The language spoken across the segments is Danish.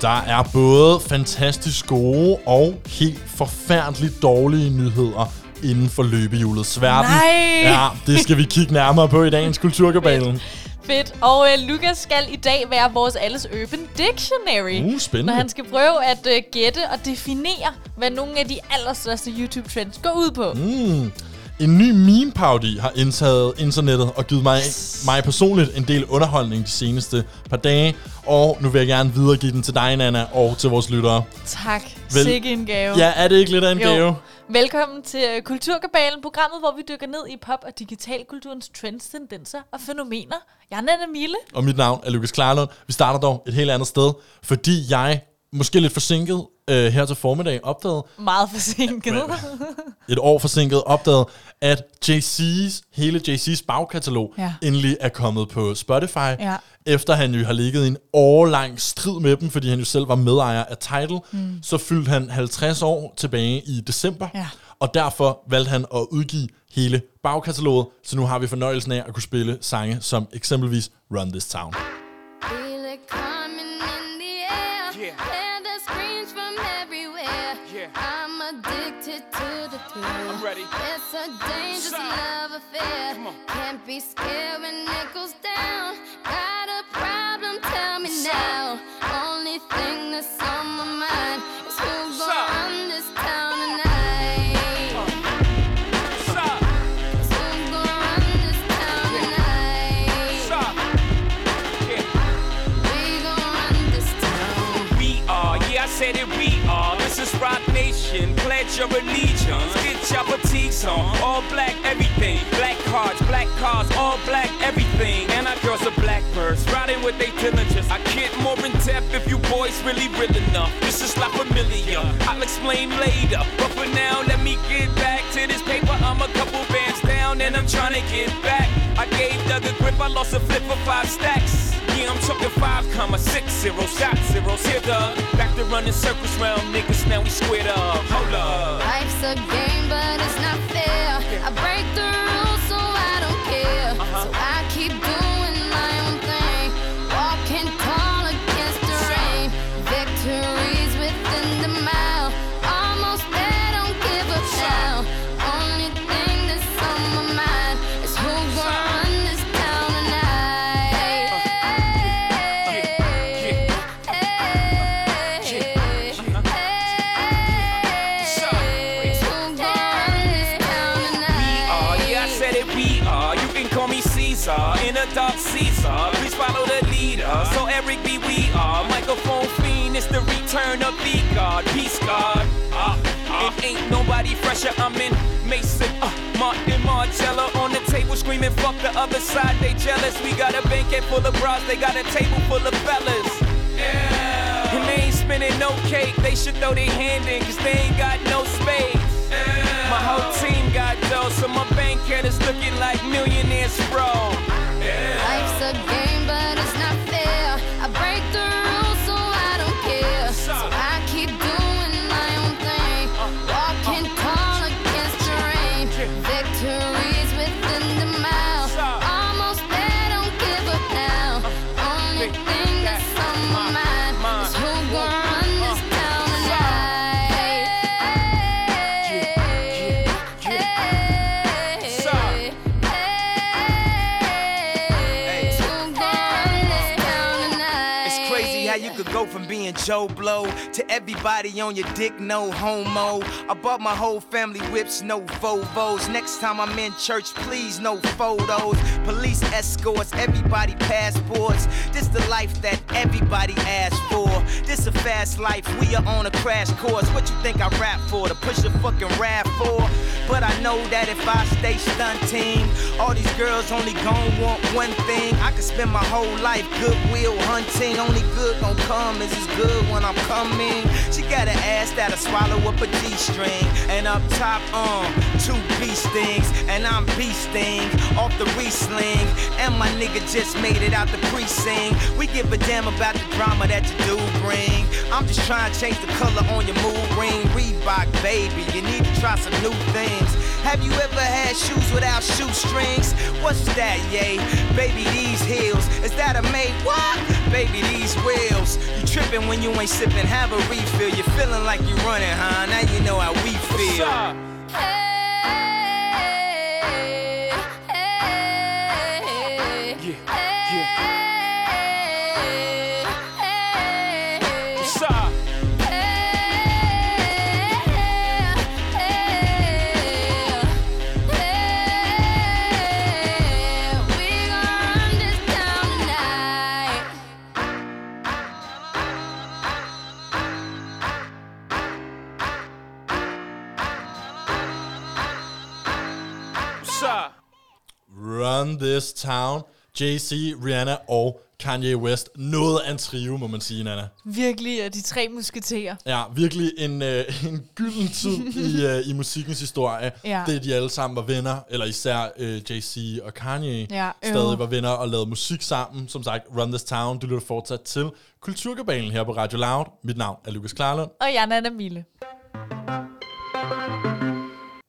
Der er både fantastisk gode og helt forfærdeligt dårlige nyheder inden for løbehjulets verden. Nej! Ja, det skal vi kigge nærmere på i dagens Kulturkabalen. Fedt. Og øh, Lukas skal i dag være vores alles Urban Dictionary. Uh, spændende. Når han skal prøve at øh, gætte og definere, hvad nogle af de allerstørste YouTube-trends går ud på. Mm. En ny meme-parodi har indtaget internettet og givet mig, mig personligt en del underholdning de seneste par dage. Og nu vil jeg gerne videregive den til dig, Nana, og til vores lyttere. Tak. Vel- Sikke en gave. Ja, er det ikke lidt af en Jo. gave? Velkommen til øh, Kulturkabalen, programmet, hvor vi dykker ned i pop- og digitalkulturens trends, tendenser og fænomener. Jeg er Nana Mille. Og mit navn er Lukas Klarlund. Vi starter dog et helt andet sted, fordi jeg, måske lidt forsinket øh, her til formiddag, opdagede, Meget forsinket. et år forsinket, opdagede, at JC's, hele JC's bagkatalog Ja. endelig er kommet på Spotify, Ja. efter han jo har ligget i en årlang strid med dem, fordi han jo selv var medejer af Tidal. Mm. Så fyldte han 50 år tilbage i december, Ja. og derfor valgte han at udgive hele bagkataloget, så nu har vi fornøjelsen af at kunne spille sange som eksempelvis Run This Town. Feel dangerous love affair. Can't be scared when it goes down. Your allegiance. Get your fatigues on. All black, everything. Black cards, black cars, all black, everything. And our girls are blackbirds, riding with they diligence. I get more in depth if you boys really real enough. This is not familiar. I'll explain later. But for now, let me get back to this paper. I'm a couple bands down and I'm trying to get back. I gave Doug a grip, I lost a flip for five stacks. Yeah, I'm talking five comma six zero shot zeros here, Doug. Back to running circles round niggas, now we squared up. Hold up. Life's a game, but it's not fair. I break the return of the God. Peace God. Uh, uh, it ain't nobody fresher. I'm in Mason, uh, Martin Margiela on the table screaming, fuck the other side, they jealous. We got a banquet full of bras, they got a table full of fellas. Yeah. And they ain't spinning no cake, they should throw their hand in, cause they ain't got no space. My whole team got dough, so my bank account is looking like millionaires, bro. Joe Blow to everybody on your dick, no homo. I bought my whole family whips, no Vovos. Next time I'm in church, please, no photos. Police escorts, everybody passports. This the life that everybody asks for. This a fast life, we are on a crash course. What you think I rap for? To push a fucking rap for? But I know that if I stay stunting, all these girls only gon' want one thing. I could spend my whole life goodwill hunting. Only good gon' come is as good when I'm coming. She got an ass that'll swallow up a G-string. And up top, um, two B stings. And I'm beasting off the re-sling. And my nigga just made it out the precinct. We give a damn about the drama that you do bring. I'm just trying to change the color on your mood ring. Reebok, baby, you need to try some new things. Have you ever had shoes without shoestrings? What's that, yay? Baby, these heels, is that a made what? baby, these wheels. You tripping when you ain't sipping, have a refill. You're feeling like you're running, huh? Now you know how we feel. Hey, Town, Jay-Z, Rihanna og Kanye West. Noget af en trio, må man sige, Nana. Virkelig uh, de tre musketerer. Ja, virkelig en, øh, en gylden tid i, øh, i musikkens historie. Ja. Det, de alle sammen var venner, eller især øh, Jay-Z og Kanye Ja, øh. stadig var venner og lavede musik sammen. Som sagt, Run This Town, du lytter fortsat til Kulturkabalen her på Radio Loud. Mit navn er Lukas Klarlund. Og jeg er Nana Mille.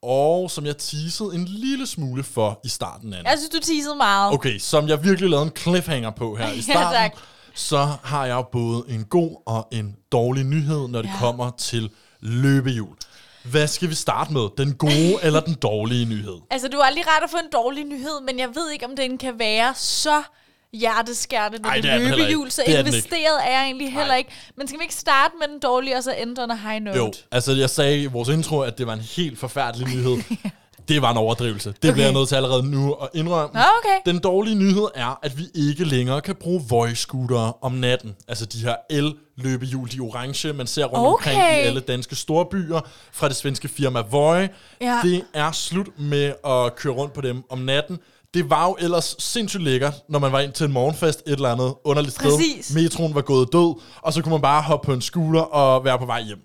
Og som jeg teasede en lille smule for i starten af Jeg synes, du teasede meget. Okay, som jeg virkelig lavede en cliffhanger på her i Ja, starten, tak. så har jeg både en god og en dårlig nyhed, når det Ja. kommer til løbehjul. Hvad skal vi starte med? Den gode eller den dårlige nyhed? Altså, du er aldrig ret at få en dårlig nyhed, men jeg ved ikke, om den kan være så hjerteskærende, når Ej, det det er den løbehjul, så Det er den investeret er jeg egentlig heller Nej. ikke. Men skal vi ikke starte med den dårlige, og så on a high note? Jo, altså jeg sagde i vores intro, at det var en helt forfærdelig nyhed. Det var en overdrivelse. Det okay. Bliver jeg nødt til allerede nu at indrømme. Okay. Den dårlige nyhed er, at vi ikke længere kan bruge Voy-scootere om natten. Altså de her el-løbehjul, de orange, man ser rundt okay. Omkring i alle danske storbyer fra det svenske firma Voy. Ja. Det er slut med at køre rundt på dem om natten. Det var jo ellers sindssygt lækkert, når man var ind til en morgenfest et eller andet underligt sted. Præcis. Metroen var gået død, og så kunne man bare hoppe på en scooter og være på vej hjem.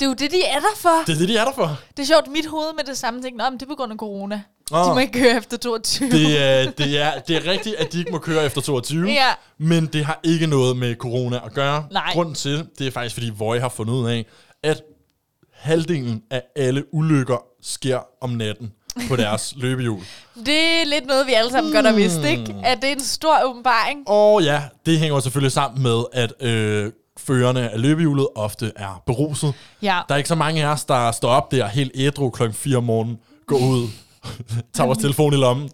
Det er jo det, de er der for. Det er det, de er der for. Det er sjovt, mit hoved med det samme ting. Nå, men det er på grund af corona. Åh. De må ikke køre efter 22. Det er, det, er, det er rigtigt, at de ikke må køre efter 22, Ja. men det har ikke noget med corona at gøre. Nej. Grunden til det, det er faktisk, fordi Voy har fundet ud af, at halvdelen af alle ulykker sker om natten på deres løbehjul. Det er lidt noget, vi alle sammen godt har vidst, ikke? At det er en stor åbenbaring. Og ja, det hænger selvfølgelig sammen med, at øh, førerne af løbehjulet ofte er beruset. Ja. Der er ikke så mange af os, der står op der helt ædru klokken 4 om morgenen, går ud, tager vores telefon i lommen,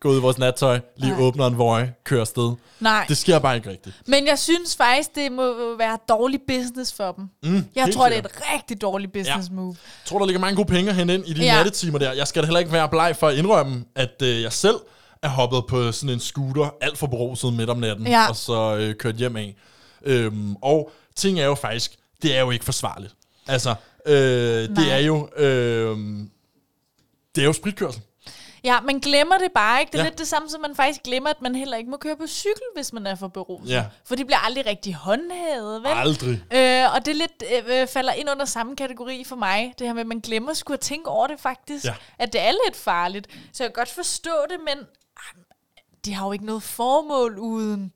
går ud i vores nattøj, lige Nej. åbner en Voy, kører afsted. Nej. Det sker bare ikke rigtigt. Men jeg synes faktisk, det må være dårlig business for dem. Mm, Jeg tror, det er sikkert. et rigtig dårligt business Ja. move. Jeg tror, der ligger mange gode penge hente ind i de ja. Nattetimer der. Jeg skal da heller ikke være bleg for at indrømme, at øh, jeg selv er hoppet på sådan en scooter, alt for beruset midt om natten, Ja. og så øh, kørt hjem af. Øhm, og ting er jo faktisk, det er jo ikke forsvarligt. Altså, øh, det er jo... Øh, det er jo spritkørsel. Ja, man glemmer det bare ikke. Det er Ja. lidt det samme, som man faktisk glemmer, at man heller ikke må køre på cykel, hvis man er for beruset. Ja. For de bliver aldrig rigtig håndhævet, vel? Aldrig. Øh, og det lidt, øh, falder ind under samme kategori for mig. Det her med, at man glemmer at skulle at tænke over det faktisk. Ja. At det er lidt farligt. Så jeg kan godt forstå det, men ah, de har jo ikke noget formål uden.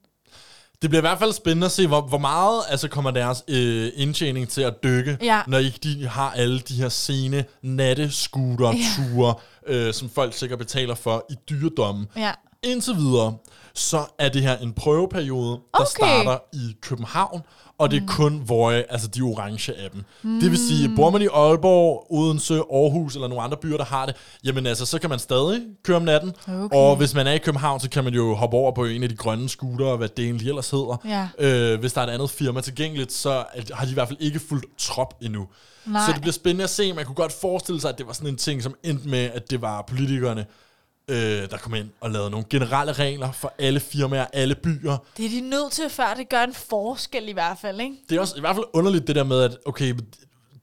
Det bliver i hvert fald spændende at se, hvor, hvor meget altså, kommer deres øh, indtjening til at dykke, Ja. når ikke de har alle de her sene nattescooter-ture, øh, som folk sikkert betaler for i dyredommen. Ja. Indtil videre, så er det her en prøveperiode, der Okay. starter i København, og det er kun Voy, altså de orange af dem. Mm. Det vil sige, bor man i Aalborg, Odense, Aarhus eller nogle andre byer, der har det, jamen altså, så kan man stadig køre om natten. Okay. Og hvis man er i København, så kan man jo hoppe over på en af de grønne scootere, hvad det egentlig ellers hedder. Ja. Øh, hvis der er et andet firma tilgængeligt, så har de i hvert fald ikke fuldt trop endnu. Nej. Så det bliver spændende at se. Man kunne godt forestille sig, at det var sådan en ting, som endte med, at det var politikerne, øh, der kom ind og lavede nogle generelle regler for alle firmaer, alle byer. Det er de nødt til, før det gør en forskel i hvert fald, ikke? Det er også i hvert fald underligt det der med, at okay,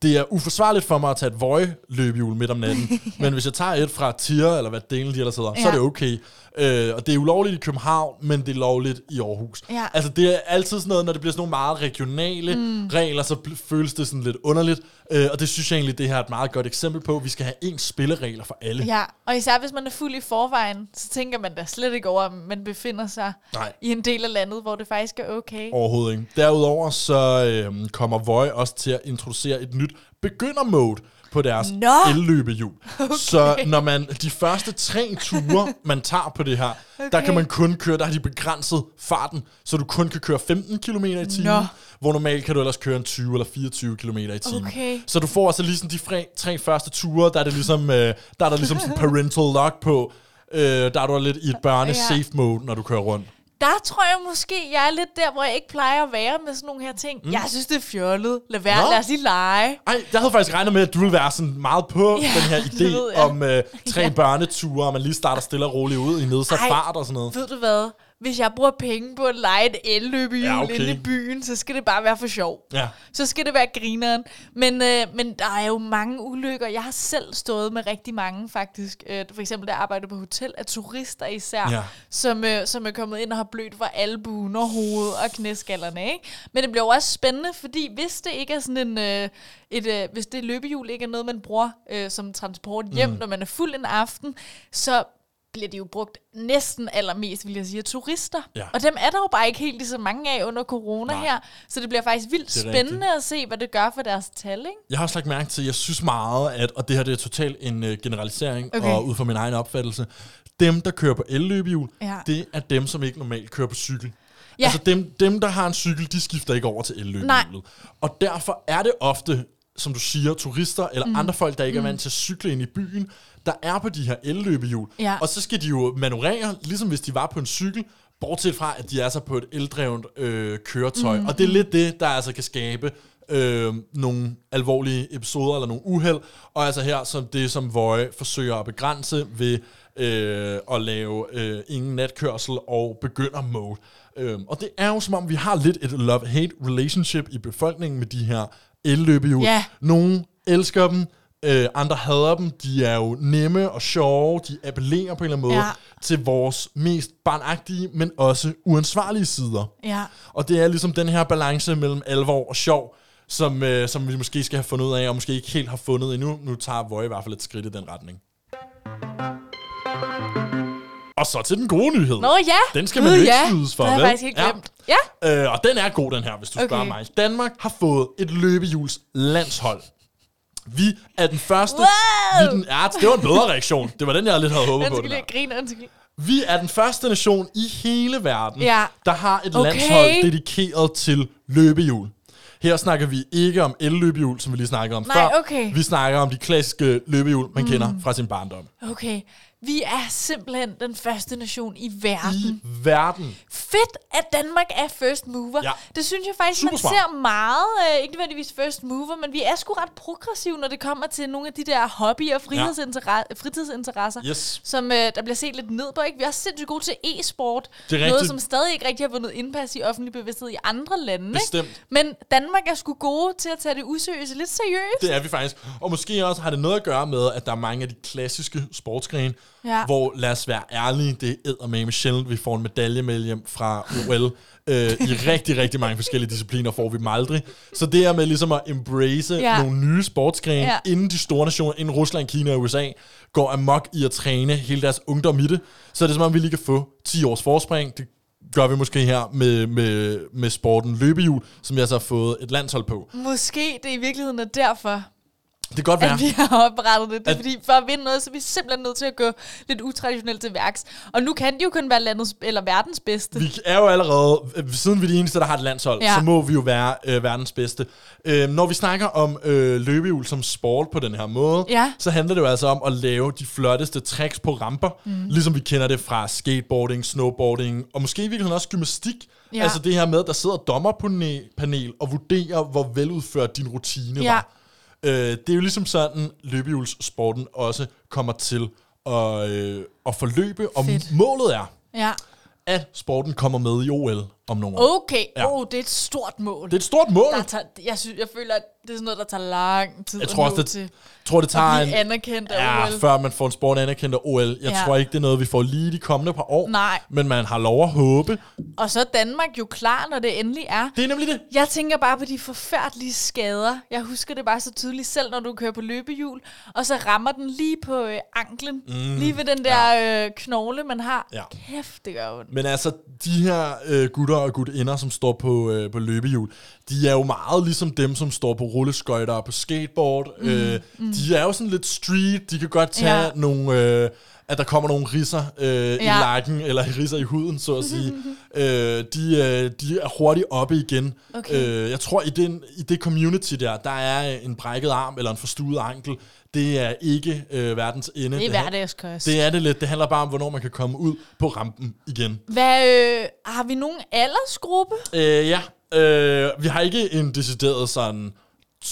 det er uforsvarligt for mig at tage et Voy-løbehjul midt om natten, men hvis jeg tager et fra Tier, eller hvad delen de ellers hedder, ja. så er Ja. det okay. Øh, og det er ulovligt i København, men det er lovligt i Aarhus. Ja. Altså det er altid sådan noget, når det bliver sådan nogle meget regionale mm. regler, så føles det sådan lidt underligt. Øh, og det synes jeg egentlig, det her er et meget godt eksempel på. Vi skal have ens spilleregler for alle. Ja, og især hvis man er fuld i forvejen, så tænker man da slet ikke over, at man befinder sig Nej. i en del af landet, hvor det faktisk er okay. Overhovedet ikke. Derudover så øh, kommer Voy også til at introducere et nyt begynder-mode på deres Nå! elløbehjul. Okay. Så når man de første tre ture, man tager på det her, okay. der kan man kun køre, der har de begrænset farten, så du kun kan køre 15 km i timen, Nå. hvor normalt kan du ellers køre en 20 eller 24 km i timen. Okay. Så du får altså ligesom de fre, tre første ture, der er, det ligesom, øh, der er der ligesom sådan parental lock på, øh, der er du lidt i et børne-safe mode, når du kører rundt. Der tror jeg måske, jeg er lidt der, hvor jeg ikke plejer at være med sådan nogle her ting. Mm. Jeg synes, det er fjollet. Lad være, Nå. lad os lige lege. Ej, jeg havde faktisk regnet med, at du ville være sådan meget på Ja, den her ved idé om øh, tre Ja. børneture, og man lige starter stille og roligt ud i nedsat Ej, fart og sådan noget. Ved du hvad? Hvis jeg bruger penge på at lege et elløbehjul Ja, okay. okay. inde i byen, så skal det bare være for sjov. Ja. Så skal det være grineren. Men, øh, men der er jo mange ulykker. Jeg har selv stået med rigtig mange, faktisk. Øh, for eksempel, der arbejder på hotel, af turister især, Ja. som, øh, som er kommet ind og har blødt fra albuen og hovedet og knæskallerne. Ikke? Men det bliver jo også spændende, fordi hvis det ikke er sådan en... Øh, et, øh, hvis det løbehjul ikke er noget, man bruger øh, som transport hjem, mm. når man er fuld en aften, så bliver det jo brugt næsten allermest, vil jeg sige, af turister. Ja. Og dem er der jo bare ikke helt lige så mange af under corona Nej. her. Så det bliver faktisk vildt spændende at se, hvad det gør for deres tal, ikke? Jeg har også lagt mærke til, jeg synes meget, at, og det her det er totalt en uh, generalisering, Okay. og ud fra min egen opfattelse, dem, der kører på elløbehjul, Ja. det er dem, som ikke normalt kører på cykel. Ja. Altså dem, dem, der har en cykel, de skifter ikke over til elløbehjulet. Og derfor er det ofte, som du siger, turister eller mm. andre folk, der ikke er vant til at cykle ind i byen, der er på de her elløbehjul. Ja. Og så skal de jo manøvrere, ligesom hvis de var på en cykel, bortset fra, at de er så på et eldrevet øh, køretøj. Mm. Og det er lidt det, der altså kan skabe øh, nogle alvorlige episoder eller nogle uheld. Og altså her, som det som Voje forsøger at begrænse ved øh, at lave øh, ingen natkørsel og begynder mode. Øh, og det er jo som om, vi har lidt et love-hate relationship i befolkningen med de her elløbehjul. Ja. Nogle elsker dem, øh, andre hader dem. De er jo nemme og sjove. De appellerer på en eller anden måde Ja. til vores mest barnagtige, men også uansvarlige sider. Ja. Og det er ligesom den her balance mellem alvor og sjov, som, øh, som vi måske skal have fundet ud af, og måske ikke helt har fundet endnu. Nu tager Voje i hvert fald et skridt i den retning. Og så til den gode nyhed. Nå ja! Den skal man jo ikke ja. snydes for, Det har jeg faktisk ikke Ja. glemt. Ja. Øh, og den er god, den her, hvis du okay. spørger mig. Danmark har fået et løbehjuls landshold. Vi er den første... Wow! Vi den, ja, det var en bedre reaktion. Det var den, jeg lidt havde håbet på. Jeg her. griner. Undskyld. Vi er den første nation i hele verden, Ja. der har et Okay. landshold dedikeret til løbehjul. Her snakker vi ikke om el-løbehjul, som vi lige snakkede om Nej, før. okay. Vi snakker om de klassiske løbehjul, man mm. kender fra sin barndom. Okay. Vi er simpelthen den første nation i verden. I verden. Fedt, at Danmark er first mover. Ja. Det synes jeg faktisk, Super man smart. ser meget. Øh, ikke nødvendigvis first mover, men vi er sgu ret progressive, når det kommer til nogle af de der hobby- og fritidsinteresse- fritidsinteresser, Yes. som øh, der bliver set lidt ned på. Ikke? Vi er også sindssygt gode til e-sport. Det er Noget, som stadig ikke rigtig har vundet indpas i offentlig bevidsthed i andre lande. Ikke? Bestemt. Men Danmark er sgu gode til at tage det useriøse lidt seriøst. Det er vi faktisk. Og måske også har det noget at gøre med, at der er mange af de klassiske sportsgrene, Ja. hvor, lad os være ærlige, det er med sjældent, vi får en medalje med hjem fra OL. øh, I rigtig, rigtig mange forskellige discipliner får vi dem aldrig. Så det er med ligesom at embrace ja. Nogle nye sportsgrene, ja. Inden de store nationer, inden Rusland, Kina og USA, går amok i at træne hele deres ungdom i det. Så er det som om, vi lige kan få 10 års forspring. Det gør vi måske her med, med, med sporten løbehjul, som vi altså har fået et landshold på. Måske det i virkeligheden er derfor, Det kan godt være. at vi har oprettet det. Det er At- fordi, for at vinde noget, så er vi simpelthen nødt til at gå lidt utraditionelt til værks. Og nu kan de jo kun være landets, eller verdens bedste. Vi er jo allerede, øh, siden vi er de eneste, der har et landshold, ja. Så må vi jo være øh, verdens bedste. Øh, når vi snakker om øh, løbehjul som sport på den her måde, Ja. så handler det jo altså om at lave de flotteste tricks på ramper, mm. ligesom vi kender det fra skateboarding, snowboarding, og måske i virkeligheden også gymnastik. Ja. Ja. Altså det her med, at der sidder dommerpanel og vurderer, hvor veludført din rutine Ja. var. Øh, det er jo ligesom sådan, løbehjulssporten også kommer til at, øh, at forløbe, og Fedt. målet er, Ja. at sporten kommer med i OL om nogle år. Okay, Ja. oh, det er et stort mål. Det er et stort mål. der tager, jeg, synes, jeg føler, at det er sådan noget, der tager lang tid Jeg tror at også, det- til tror, det tager at en... anerkendt af Ja, OL. før man får en sport anerkendt af OL. Jeg Ja. tror ikke, det er noget, vi får lige de kommende par år. Nej. Men man har lov at håbe. Og så er Danmark jo klar, når det endelig er. Det er nemlig det. Jeg tænker bare på de forfærdelige skader. Jeg husker det bare så tydeligt selv, når du kører på løbehjul, og så rammer den lige på øh, anklen. Mm. Lige ved den der ja. øh, knogle, man har. Ja. Kæft, det gør ondt. Men altså, de her øh, gutter og gutinder, som står på, øh, på løbehjul, de er jo meget ligesom dem, som står på rulleskøjter på skateboard. Mm. Øh, de er jo sådan lidt street, de kan godt tage Ja. nogle... Øh, at der kommer nogle risser øh, ja. i lakken, eller risser i huden, så at sige. øh, de, øh, de er hurtigt oppe igen. Okay. Øh, jeg tror, i, den, i det community der, der er en brækket arm, eller en forstuet ankel. Det er ikke øh, verdens ende. Det er hverdagskost. det er det lidt. Det handler bare om, hvornår man kan komme ud på rampen igen. Hvad, øh, har vi nogen aldersgruppe? Øh, ja, øh, vi har ikke en decideret sådan,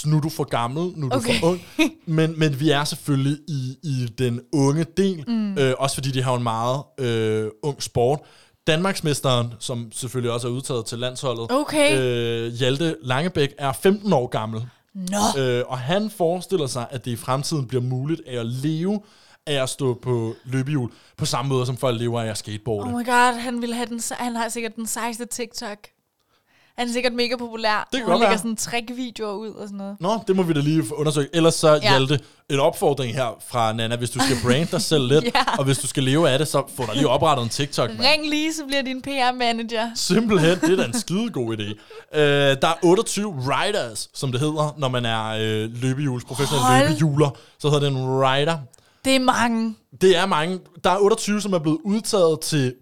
nu er du for gammel, nu er du Okay. for ung, men, men vi er selvfølgelig i, i den unge del, mm. øh, også fordi de har en meget øh, ung sport. Danmarksmesteren, som selvfølgelig også er udtaget til landsholdet, Okay. øh, Hjalte Langebæk, er 15 år gammel. Nå. Øh, og han forestiller sig, at det i fremtiden bliver muligt af at leve af at stå på løbehjul, på samme måde som folk lever af at skateboarde. Oh my god, han, vil have den, han har sikkert den sejeste TikTok. Han er sikkert mega populær. Det kan godt være. sådan trickvideoer ud og sådan noget. Nå, det må vi da lige få undersøgt. Ellers så, Ja. ja. Hjalte, en opfordring her fra Nana, hvis du skal brande dig selv lidt, Ja. og hvis du skal leve af det, så få dig lige oprettet en TikTok. mand. Ring lige, så bliver din PR-manager. Simpelthen, det er da en skide god idé. Uh, der er 28 riders, som det hedder, når man er uh, løbehjuls, professionel Hold. løbehjuler. Så hedder det en rider. Det er mange. Det er mange. Der er 28, som er blevet udtaget til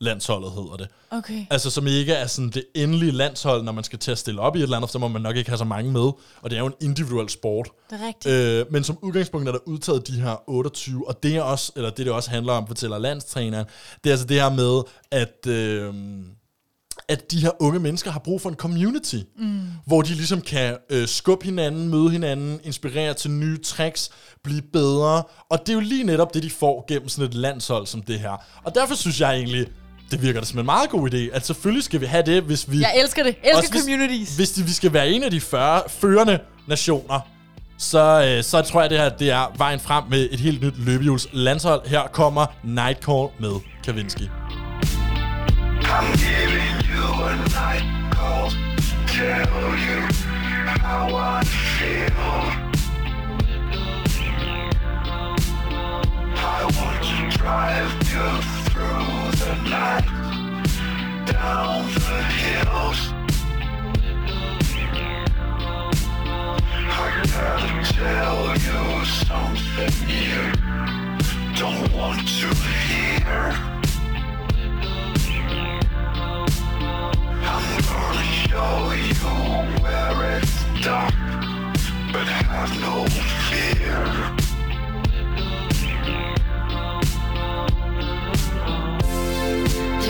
brutto-landsholdet, hedder det. Okay. Altså, som ikke er sådan det endelige landshold, når man skal til at stille op i et eller andet, så må man nok ikke have så mange med. Og det er jo en individuel sport. Det er rigtigt. Øh, men som udgangspunkt er der udtaget de her 28, og det er også, eller det det også handler om, fortæller landstræneren, det er altså det her med, at, øh, at de her unge mennesker har brug for en community, mm. hvor de ligesom kan øh, skubbe hinanden, møde hinanden, inspirere til nye tricks, blive bedre, og det er jo lige netop det, de får gennem sådan et landshold som det her. Og derfor synes jeg egentlig, det virker da som en meget god idé, at selvfølgelig skal vi have det, hvis vi... Jeg elsker det. Elsker Også hvis- communities. Hvis de, vi skal være en af de 40 førende nationer, så, øh, så tror jeg, det her det er vejen frem med et helt nyt løbehjuls landshold. Her kommer Nightcall med Kavinsky. I'm giving you a night call to tell you how I feel. I want to drive you through the night, down the hills. I gotta tell you something you don't want to hear. I'm gonna show you where it's dark, but have no fear.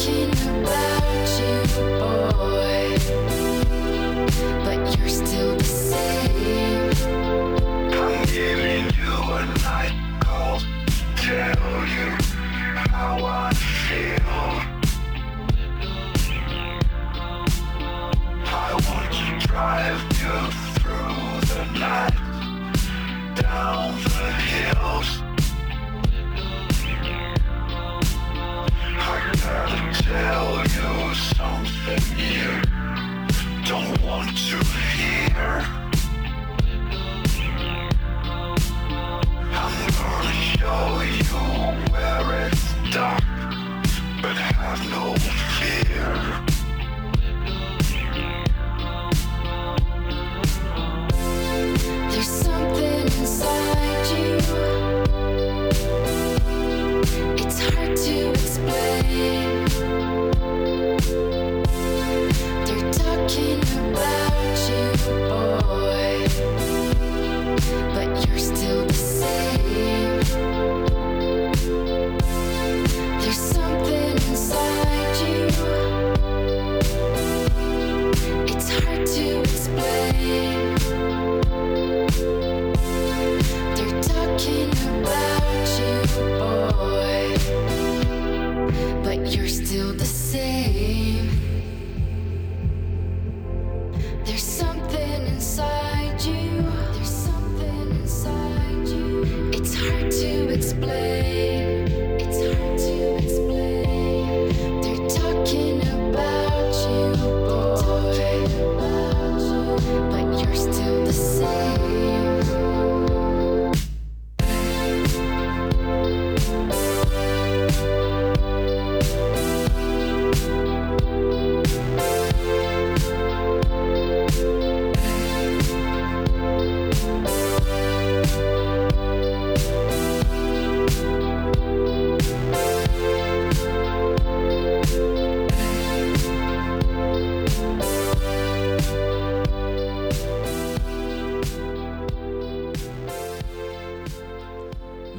Talking about you, boy, there.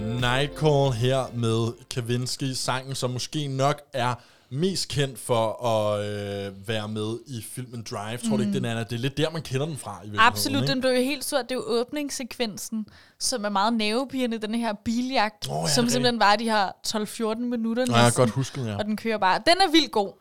Night Call her med Kavinsky, sangen, som måske nok er mest kendt for at øh, være med i filmen Drive. Tror du ikke, den er? Det er lidt der, man kender den fra. I Absolut, den blev jo helt stor. Det er jo åbningssekvensen, som er meget nervepirrende, den her biljagt, Åh, ja, som simpelthen var de her 12-14 minutter Nå, jeg har næsten, godt husket, ja. og den kører bare. Den er vildt god.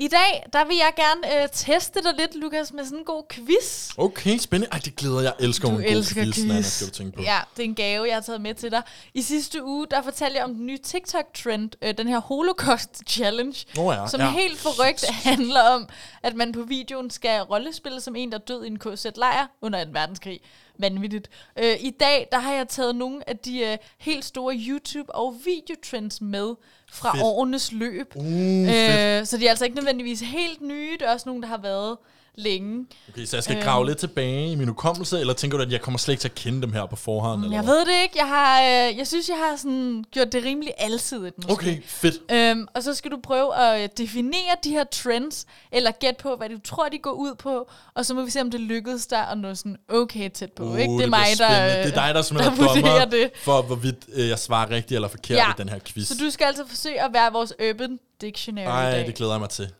I dag, der vil jeg gerne øh, teste dig lidt, Lukas, med sådan en god quiz. Okay, spændende. Ej, det glæder jeg. elsker Du en god elsker quiz, quiz. Nana, skal du tænke på. Ja, det er en gave, jeg har taget med til dig. I sidste uge, der fortalte jeg om den nye TikTok-trend, øh, den her Holocaust Challenge, Nå ja, som ja. helt forrygt handler om, at man på videoen skal rollespille som en, der død i en KZ-lejr under en verdenskrig. Vanvittigt. Øh, I dag, der har jeg taget nogle af de øh, helt store YouTube- og videotrends med fra Fedt. årenes løb. Uh, fedt. Øh, så de er altså ikke nødvendigvis helt nye, det er også nogle, der har været længe. Okay, så jeg skal øhm. grave lidt tilbage i min hukommelse, eller tænker du, at jeg kommer slet ikke til at kende dem her på forhånd? Eller Jeg ved det ikke. Jeg, har, øh, jeg synes, jeg har sådan gjort det rimelig alsidigt. Måske. Okay, fedt. Øhm, og så skal du prøve at øh, definere de her trends, eller gætte på, hvad du tror, de går ud på, og så må vi se, om det lykkedes dig at nå sådan okay tæt på. Uh, ikke? Det er bliver mig, der, øh, Det er dig, der simpelthen der er dommer det. for, hvorvidt øh, jeg svarer rigtigt eller forkert Ja. i den her quiz. Så du skal altså forsøge at være vores Urban Dictionary i Ej, dag. det glæder jeg mig til.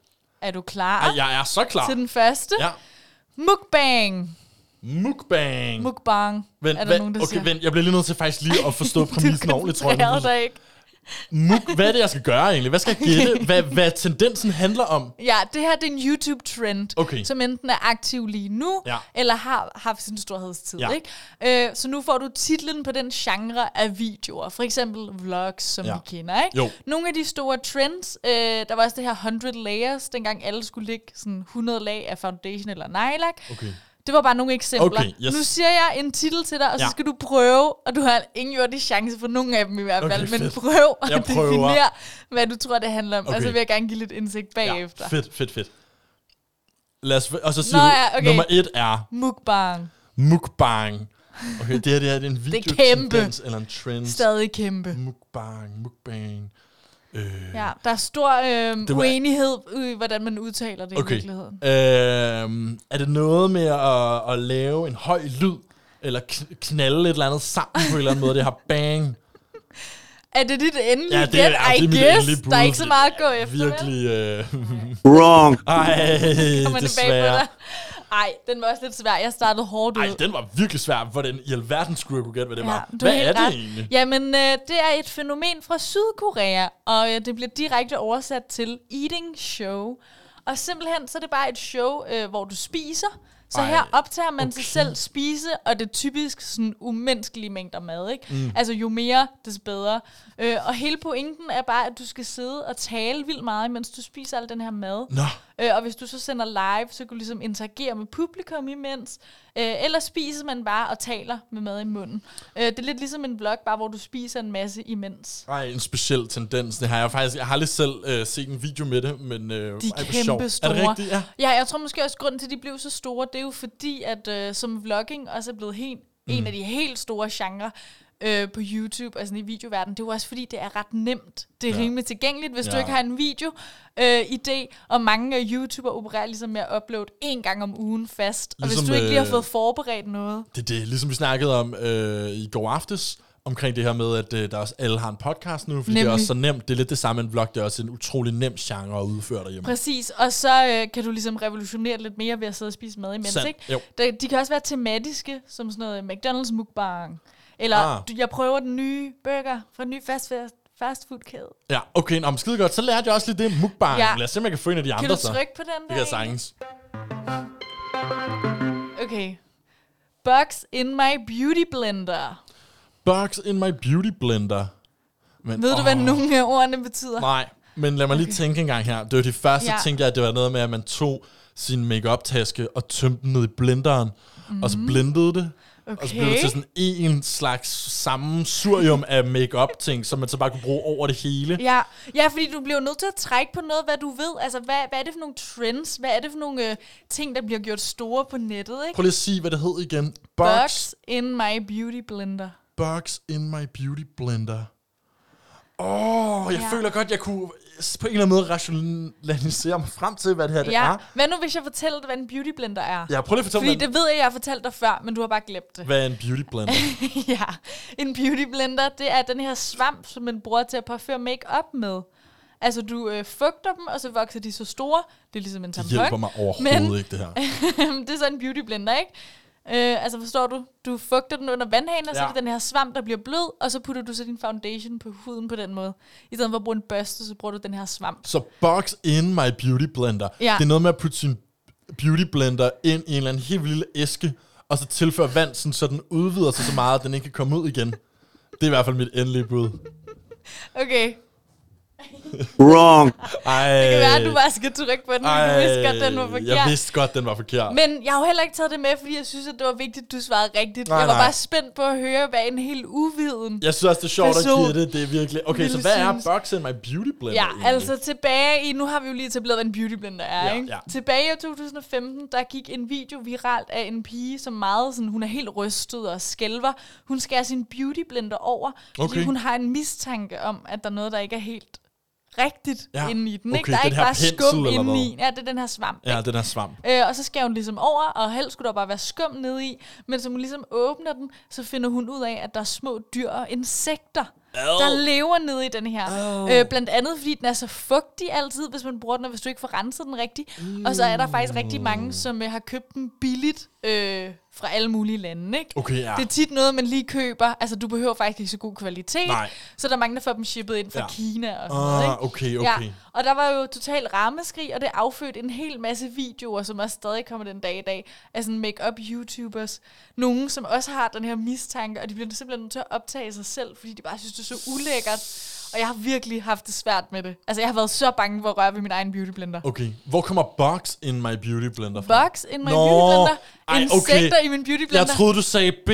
Er du klar Ej, jeg er så klar. til den første? Ja. Mukbang. Mukbang. Mukbang, Vent, er der hvad, nogen, der okay, siger. vent, jeg bliver lige nødt til faktisk lige at forstå præmissen ordentligt, tror jeg. dig ikke. Muk, hvad er det, jeg skal gøre egentlig? Hvad skal jeg gætte? Hvad, hvad tendensen handler om? Ja, det her det er en YouTube-trend, Okay. som enten er aktiv lige nu, Ja. eller har haft sin storhedstid. Ja. Ikke? Øh, så nu får du titlen på den genre af videoer. For eksempel vlogs, som Ja. vi kender. Ikke? Jo. Nogle af de store trends, øh, der var også det her 100 layers, dengang alle skulle lægge sådan 100 lag af foundation eller nejlak. Okay. Det var bare nogle eksempler. Okay, yes. Nu siger jeg en titel til dig, og så Ja. skal du prøve, og du har ingen jordig chance for nogen af dem i hvert Okay, fald, men fedt. prøv at Jeg prøver. definere, hvad du tror, det handler om. Okay. Og så vil jeg gerne give lidt indsigt bagefter. Ja, fedt, fedt, fedt. Lad os, og så siger Nå ja, okay. nummer et er Mukbang. mukbang. Okay, det her det er, det er en video kæmpe. tendens eller en trend. Stadig kæmpe. Mukbang, mukbang. Øh, Ja, der er stor øh, Det var- uenighed i, hvordan man udtaler det i Okay. virkeligheden. Øhm, er det noget med at, at lave en høj lyd, eller kn- knalde et eller andet sammen på en eller anden måde? Det har bang. Er det dit endelige Ja, det gæt? er- ja, det er I mit guess. Der er ikke så meget at gå efter. Virkelig... Øh, Wrong. ej, det desværre. Ej, den var også lidt svær. Jeg startede hårdt ud. Ej, den var virkelig svær. Hvordan i alverden skulle jeg kunne gætte, hvad det var? du har Hvad er det ret. egentlig? Jamen, øh, det er et fænomen fra Sydkorea, og øh, det bliver direkte oversat til eating show. Og simpelthen, så er det bare et show, øh, hvor du spiser. Så Ej, her optager man okay. sig selv spise, og det er typisk sådan umenneskelige mængder mad, ikke? Mm. Altså jo mere, des bedre. Øh, og hele pointen er bare, at du skal sidde og tale vildt meget, mens du spiser al den her mad. Nå, Øh, og hvis du så sender live, så kan du ligesom interagere med publikum imens. Øh, eller spiser man bare og taler med mad i munden. Øh, det er lidt ligesom en vlog, bare hvor du spiser en masse imens. ej, en speciel tendens. Det har jeg faktisk... Jeg har aldrig selv øh, set en video med det, men... Øh, De er kæmpe Er store. det rigtigt? Ja. Ja, jeg tror måske også, grunden til, at de blev så store, det er jo fordi, at øh, som vlogging også er blevet helt, mm. en af de helt store genrer øh, på YouTube, altså i videoverdenen. Det er jo også fordi, det er ret nemt. Det er Ja. rimelig tilgængeligt, hvis ja. du ikke har en video øh, idé, og mange øh, YouTubere opererer ligesom med at uploade en gang om ugen fast. Og Ligesom, hvis du ikke lige har øh, fået forberedt noget, Det er det, ligesom vi snakkede om øh, i går aftes, omkring det her med, at øh, der også alle har en podcast nu, fordi Nemlig. det er også så nemt. Det er lidt det samme, en vlog, det er også en utrolig nem genre at udføre derhjemme. Præcis, og så øh, kan du ligesom revolutionere lidt mere ved at sidde og spise mad imens, Sandt, ikke? jo. De, de kan også være tematiske, som sådan noget McDonald's mukbang. Eller Ah. ah. jeg prøver den nye burger fra den nye fast, food kæde. Ja, okay, nå, men skide godt. Så lærte jeg også lige det mukbang. Ja. Lad os se, om jeg kan få en af de Kan andre du så. trykke på den Det der? kan jeg egentlig? sagtens. Okay. Bugs in my beauty blender. Bugs in my beauty blender. Men, Ved du, hvad åh, nogle af ordene betyder? Nej, men lad mig lige tænke en gang her. Det var det første, ja. Tænkte jeg, at det var noget med, at man tog sin makeup taske og tømte den ned i blenderen, mm. og så blendede det. Og så blev det Okay. til sådan en slags sammensurium af makeup ting som man så bare kunne bruge over det hele. Ja, ja, fordi du bliver nødt til at trække på noget, hvad du ved. Altså, hvad, hvad er det for nogle trends? Hvad er det for nogle øh, ting, der bliver gjort store på nettet, ikke? Prøv lige at sige, hvad det hed igen. Bugs, Bugs in my beauty blender. bugs in my beauty blender. Åh, oh, jeg Ja. føler godt, jeg kunne på en eller anden måde rationalisere mig frem til, hvad det her det Ja. er. Hvad nu, hvis jeg fortæller dig, hvad en beauty blender er? Ja, prøv lige at fortælle Fordi mig, det ved jeg, jeg har fortalt dig før, men du har bare glemt det. hvad er en beauty blender? ja, en beauty blender, det er den her svamp, som man bruger til at påføre makeup med. Altså, du øh, fugter dem, og så vokser de så store. Det er ligesom en Det tampon. hjælper mig overhovedet Men- ikke, det her. det er så en beauty blender, ikke? Øh, altså forstår du? Du fugter den under vandhanen, og så Ja. er det den her svamp, der bliver blød, og så putter du så din foundation på huden på den måde. I stedet for at bruge en børste, så bruger du den her svamp. Så box in my beauty blender. Ja. Det er noget med at putte sin beauty blender ind i en eller anden helt lille æske, og så tilføre vand, sådan, så den udvider sig så meget, at den ikke kan komme ud igen. Det er i hvert fald mit endelige bud. Okay, Wrong. Ej, det kan være, at du bare skal trykke på den, men du vidste godt, den var jeg forkert. vidste godt, den var forkert. Men jeg har jo heller ikke taget det med, fordi jeg synes, at det var vigtigt, at du svarede rigtigt. Nej, jeg var nej. bare spændt på at høre, hvad en helt uviden... Jeg synes også, det er sjovt at Person give det. Det er virkelig... Okay, så hvad synes. er box in my beauty blender Ja, egentlig? altså tilbage i, nu har vi jo lige etableret, hvad en beauty blender er, Ja, ikke? ja. Tilbage i 2015, der gik en video viralt af en pige, som meget sådan, hun er helt rystet og skælver. Hun skærer sin beauty blender over, fordi Okay. hun har en mistanke om, at der er noget, der ikke er helt rigtigt Ja, inde i den. okay, ikke? Der er ikke bare skum inde i. Ja, det er den her svamp. Ja, den her svamp. Øh, og så skærer hun ligesom over, og helst skulle der bare være skum nede i. Men som hun ligesom åbner den, så finder hun ud af, at der er små dyr og insekter, der lever nede i den her. Øh, blandt andet, fordi den er så fugtig altid, hvis man bruger den, og hvis du ikke får renset den rigtigt. Og så er der faktisk rigtig mange, som øh, har købt den billigt øh, fra alle mulige lande. Ikke? Okay, ja. Det er tit noget, man lige køber. Altså, du behøver faktisk ikke så god kvalitet. Nej. Så der er mange, der får dem shippet ind fra Ja. ja. Kina og sådan noget. Ah, Ikke? okay, Ja, okay. og der var jo total rammeskrig, og det affødte en hel masse videoer, som også stadig kommer den dag i dag, af sådan make-up YouTubers. Nogen, som også har den her mistanke, og de bliver simpelthen nødt til at optage sig selv, fordi de bare synes, det er så ulækkert. Og jeg har virkelig haft det svært med det. Altså, jeg har været så bange for at røre ved min egen beautyblender. Okay, hvor kommer box in my beauty blender fra? Box in my Nå, beautyblender. ej, Insekter okay. i min beautyblender. Jeg troede, du sagde B,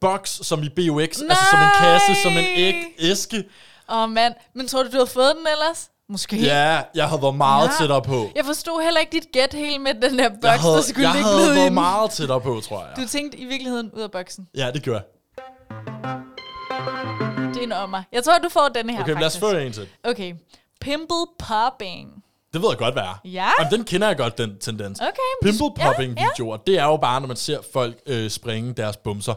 box som i BOX, altså som en kasse, som en æg, æske. Åh, oh, mand. Men tror du, du havde fået den ellers? Måske. Ja, jeg havde været meget Ja. tættere på. Jeg forstod heller ikke dit gæt helt med den der boks, Jeg havde, der skulle jeg ligge havde nede i været den. meget tættere på, tror jeg. Du tænkte i virkeligheden ud af boksen. Ja, det gør jeg. En ommer. Jeg tror, du får denne her, Okay, lad os faktisk. få en til. Okay. Pimple popping. Det ved jeg godt, hvad er. Ja? Jamen, den kender jeg godt, den tendens. Okay. Pimple popping ja. videoer, det er jo bare, når man ser folk øh, springe deres bumser.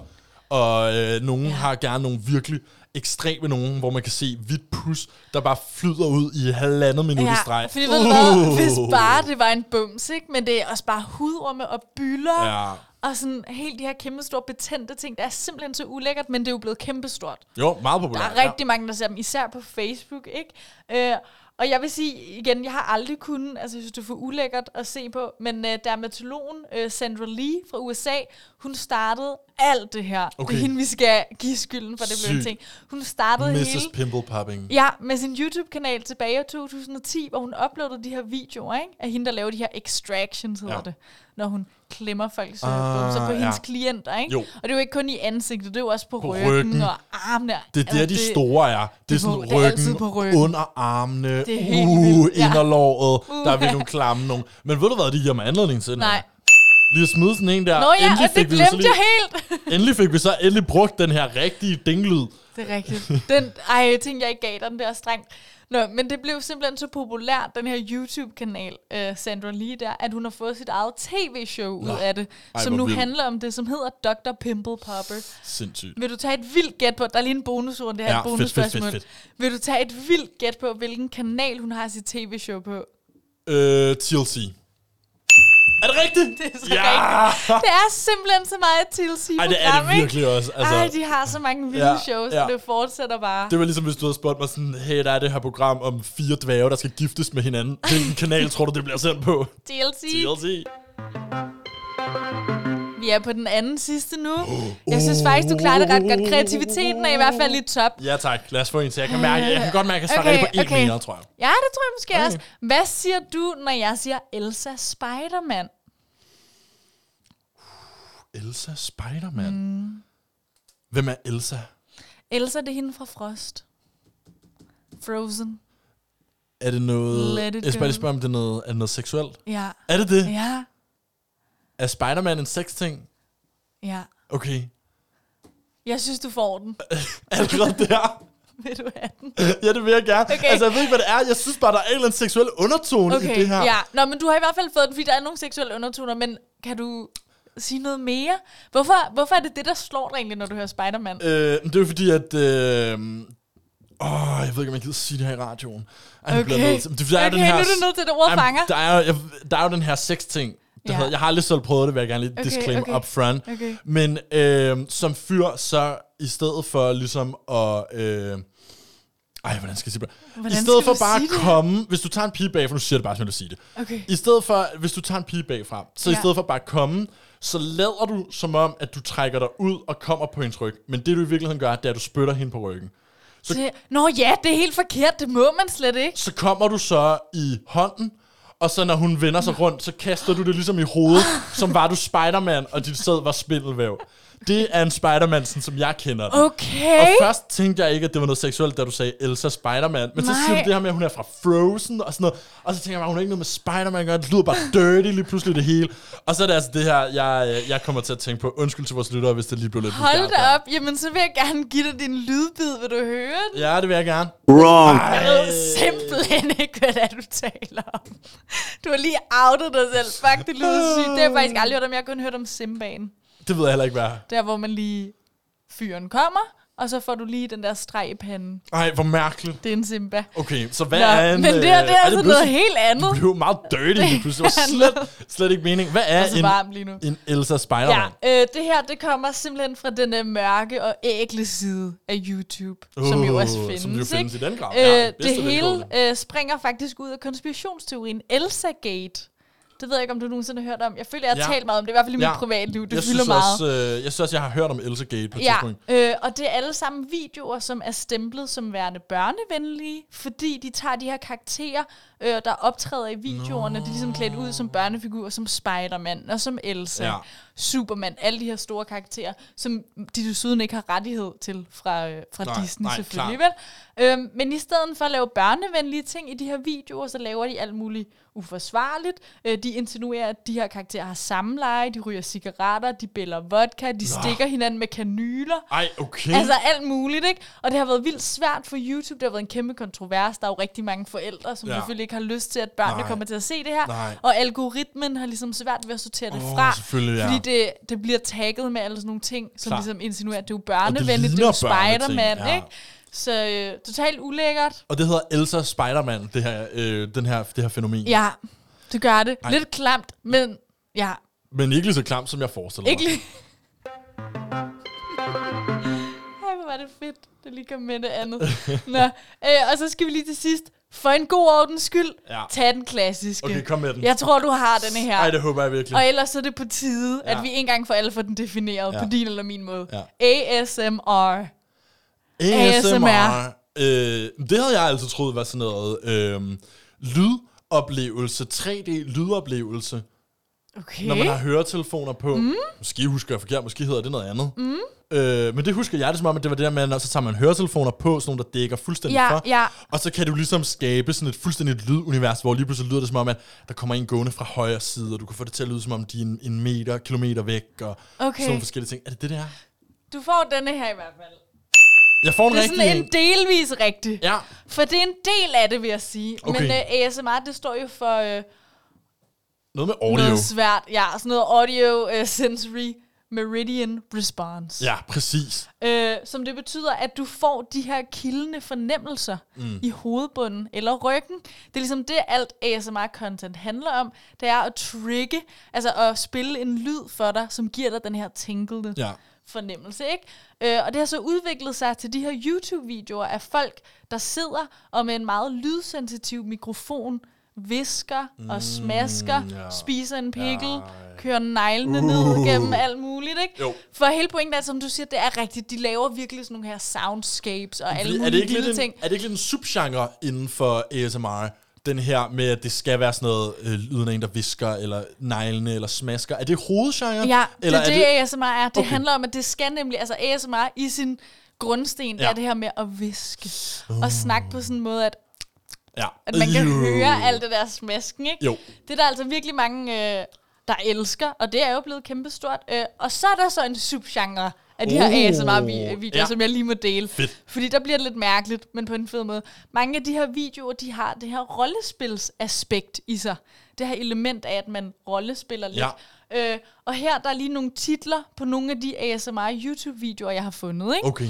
Og øh, nogen ja. har gerne nogle virkelig ekstreme nogen, hvor man kan se hvidt pus, der bare flyder ud i halvandet minut i streg. Ja, fordi ved du hvad, Uh. hvis bare det var en bums, ikke? men det er også bare hudorme og bylder, Ja. og sådan helt de her kæmpe store betændte ting, det er simpelthen så ulækkert, men det er jo blevet kæmpestort. Jo, meget Der populært. er rigtig mange, der ser dem, især på Facebook, ikke? Øh, og jeg vil sige igen, jeg har aldrig kunnet, altså jeg synes, det er for ulækkert at se på, men øh, dermatologen øh, Sandra Lee fra USA, hun startede alt det her. Okay. Det er hende, vi skal give skylden for, det blev en ting. Hun startede Ja. hele... Mrs. Pimple Popping. Ja, med sin YouTube-kanal tilbage i 2010, hvor hun uploadede de her videoer, ikke? Af hende, der laver de her extractions, hedder ja. det. Når hun klemmer folks Ah, uh, bumser på hendes ja. klienter, ikke? Jo. Og det er jo ikke kun i ansigtet, det er jo også på, På ryggen, ryggen. og armene. Det er der, Altså, de store er. Det er det er sådan på- det er ryggen, på ryggen. under armene, Det er helt uh, vildt, ja. inderlåret. Der er virkelig nogle klamme nogen. Men ved du hvad, de giver mig anledning til? Nej. Lige at smide sådan en der. Nå ja, endelig og det vi jo så glemte jeg helt. endelig fik vi så endelig brugt den her rigtige dinglyd. Det er rigtigt. Den, ej, jeg tænkte, jeg ikke gav dig den der strengt. Nå, men det blev simpelthen så populært, den her YouTube-kanal, uh, Sandra Lee der, at hun har fået sit eget tv-show ud af det, Ej, som nu vildt. handler om det, som hedder Dr. Pimple Popper. Sindssygt. Vil du tage et vildt gæt på, der er lige en bonusord, det her Ja, ja, fedt, fedt, bonusspørgsmål. fedt, Vil du tage et vildt gæt på, hvilken kanal hun har sit tv-show på? Øh, TLC. Er det rigtigt? Det er så ja! rigtigt. Det er simpelthen så meget et TLC-program, Ej, det er det virkelig også. Altså, Ej, de har så mange vilde Ja, shows, ja. det fortsætter bare. Det var ligesom, hvis du havde spurgt mig sådan, hey, der er det her program om fire dværge, der skal giftes med hinanden. Hvilken kanal tror du, det bliver sendt på? TLC. TLC. Vi er på den anden sidste nu. Jeg synes faktisk, du klarer det ret godt. Kreativiteten er i hvert fald i top. Ja tak, lad os få en til. Jeg kan, mærke, jeg kan godt mærke, at jeg svarer Okay, på en okay. mere, tror jeg. Ja, det tror jeg måske Okay. også. Hvad siger du, når jeg siger Elsa Spiderman? Elsa Spiderman. Mm. Hvem er Elsa? Elsa, det er hende fra Frost. Frozen. Er det noget... Jeg skal bare lige spørge, om det er noget, er det noget seksuelt. Ja. Er det det? Ja. Er Spider-Man en sex-ting? Ja. Okay. Jeg synes, du får den. Allerede der? Vil du have den? ja, det vil jeg gerne. Okay. Altså, jeg ved ikke, hvad det er. Jeg synes bare, der er en eller anden seksuel undertone i Okay, det her. ja. Nå, men du har i hvert fald fået den, fordi der er nogle seksuelle undertoner, men kan du sige noget mere? Hvorfor, hvorfor er det det, der slår dig egentlig, når du hører Spider-Man? Øh, det er jo fordi, at... Øh, åh, jeg ved ikke, om jeg gider sige det her i radioen. Ej, Okay. nødt er, der er Okay, den her, nu er du nødt til det ord Jamen, fanger. Der er, jo- der er jo den her sex-ting. Ja. hedder, jeg har aldrig selv prøvet det, vil jeg gerne lige Okay, disclaim okay. up front. Okay. Men øh, som fyr, så i stedet for ligesom at... Øh, ej, hvordan skal jeg sige det? Hvordan I stedet for bare at det? komme... Hvis du tager en pige bagfra... Nu siger det bare, som jeg sige det. Okay. I stedet for, hvis du tager en pige bagfra, så ja. i stedet for bare at komme, så lader du som om, at du trækker dig ud og kommer på hendes ryg. Men det du i virkeligheden gør, det er, at du spytter hende på ryggen. Så- Det, nå ja, det er helt forkert. Det må man slet ikke. Så kommer du så i hånden, og så når hun vender sig rundt, så kaster du det ligesom i hovedet, som var du Spider-Man, og dit sæd var spindelvæv. Det er en Spider-Man, sådan som jeg kender den. Okay. Og først tænkte jeg ikke, at det var noget seksuelt, da du sagde Elsa Spider-Man. Men så Nej. siger du det her med, at hun er fra Frozen og sådan noget. Og så tænker jeg bare, hun er ikke noget med Spider-Man at gøre. Det lyder bare dirty lige pludselig det hele. Og så er det altså det her, jeg, jeg kommer til at tænke på. Undskyld til vores lyttere, hvis det lige blev lidt Hold da op. Jamen, så vil jeg gerne give dig din lydbid. Vil du høre den? Ja, det vil jeg gerne. Wrong. Jeg ved simpelthen ikke, hvad det er, du taler om. Du har lige outet dig selv. Fuck, det lyder sygt. Det har jeg faktisk aldrig hørt om. Jeg har kun hørt om Simbaen. Det ved jeg heller ikke, hvad er. Der, hvor man lige... Fyren kommer, og så får du lige den der streg i panden. Ej, hvor mærkeligt. Det er en Simba. Okay, så hvad Nå, er en... men det her, øh, det er altså noget pludselig- helt andet. Det blev meget dirty lige pludselig. Det var slet, slet ikke mening. Hvad er Det er en, varmt lige nu. en Elsa Ja, Spider-Man? øh, det her, det kommer simpelthen fra den uh, mørke og ægle side af YouTube, uh, som jo også Uh, findes, som jo findes ikke? i den grad. Øh, Ja, det hele øh, springer faktisk ud af konspirationsteorien Elsa-gate. Det ved jeg ikke, om du nogensinde har hørt om. Jeg føler, jeg har Ja. talt meget om det, i hvert fald i mit Ja. privatliv. Det jeg fylder meget. Også, øh, jeg synes også, jeg har hørt om Elsa Gate på et Ja, tidspunkt. øh, og det er alle sammen videoer, som er stemplet som værende børnevenlige, fordi de tager de her karakterer, øh, der optræder i videoerne, de er ligesom klædt ud som børnefigurer, som Spider-Man og som Elsa, Ja. Superman, alle de her store karakterer, som de desuden ikke har rettighed til fra, øh, fra Nej, Disney nej, selvfølgelig. Vel? Øhm, men i stedet for at lave børnevenlige ting i de her videoer, så laver de alt muligt uforsvarligt. Øh, de insinuerer, at de her karakterer har samleje, de ryger cigaretter, de bæller vodka, de stikker hinanden med kanyler. Ej, okay. Altså alt muligt, ikke? Og det har været vildt svært for YouTube. Det har været en kæmpe kontrovers. Der er jo rigtig mange forældre, som ja. selvfølgelig ikke har lyst til, at børnene Nej. kommer til at se det her. Nej. Og algoritmen har ligesom svært ved at sortere det Åh, fra. ja. Fordi det, det bliver tagget med alle sådan nogle ting, som Klar. ligesom insinuerer, at det er jo børnevenligt, det, det er jo Spider-Man, ja. ikke? Så øh, totalt ulækkert. Og det hedder Elsa Spider-Man, det her, øh, den her, det her fænomen. Ja, det gør det. Ej. Lidt klamt, men ja, Men ikke lige så klamt, som jeg forestiller ikke mig. lige... Ej, hvor var det fedt, det lige kom med det andet. Nå, øh, og så skal vi lige til sidst, for en god ordens skyld, Ja. tag den klassiske. Okay, kom med den. Jeg tror, du har denne her. Ej, det håber jeg virkelig. Og ellers så er det på tide, Ja. at vi en gang for alle får den defineret Ja. på din eller min måde. Ja. ASMR. ASMR. Øh, det havde jeg altid troet var sådan noget øh, lydoplevelse, 3D-lydoplevelse. Okay. Når man har høretelefoner på. Mm. Måske husker jeg forkert, måske hedder det noget andet. Mm. Øh, men det husker jeg det som om, at det var det der med, at så tager man høretelefoner på, sådan nogle, der dækker fuldstændig Ja, for. ja. Og så kan du ligesom skabe sådan et fuldstændigt lydunivers, hvor lige pludselig lyder det som om, at der kommer en gående fra højre side, og du kan få det til at lyde som om, de er en, en meter, kilometer væk, og Okay. sådan nogle forskellige ting. Er det det, der? Du får denne her i hvert fald. Jeg får en Det er sådan en delvis rigtig. Ja, For det er en del af det, vil jeg sige. Okay. Men uh, ASMR, det står jo for uh, noget med audio. noget svært. Ja, sådan noget audio uh, sensory meridian response. Ja, præcis. Øh, som det betyder, at du får de her kildende fornemmelser mm. i hovedbunden eller ryggen. Det er ligesom det, alt ASMR-content handler om. Det er at trigge, altså at spille en lyd for dig, som giver dig den her tinglende Ja. fornemmelse, fornemmelse, ikke? Øh, og det har så udviklet sig til de her YouTube-videoer af folk, der sidder og med en meget lydsensitiv mikrofon visker og smasker, Mm, ja. spiser en pikkel, Ja. kører neglene Uh. ned gennem alt muligt, ikke? Jo. For hele pointen er, som du siger, det er rigtigt. De laver virkelig sådan nogle her soundscapes og alle Fordi er, mulige det ikke lille lidt ting. en, er det ikke lidt en subgenre inden for ASMR? Den her med, at det skal være sådan noget øh, lyden af en, der visker, eller neglene, eller smasker. Er det hovedgenre? Ja, eller det er det, ASMR er. Det Okay. handler om, at det skal nemlig, altså ASMR i sin grundsten, Ja. er det her med at viske. Og snakke på sådan en måde, at, ja. at man kan Jo. høre alt det der smasken, ikke? Jo. Det er der altså virkelig mange, øh, der elsker, og det er jo blevet kæmpestort. Øh, og så er der så en subgenre af de her Oh, ASMR-videoer, ja. som jeg lige må dele. Fedt. Fordi der bliver det lidt mærkeligt, men på en fed måde. Mange af de her videoer, de har det her rollespilsaspekt i sig. Det her element af, at man rollespiller lidt. Øh, og her der er lige nogle titler på nogle af de ASMR YouTube-videoer, jeg har fundet. Ikke? Okay.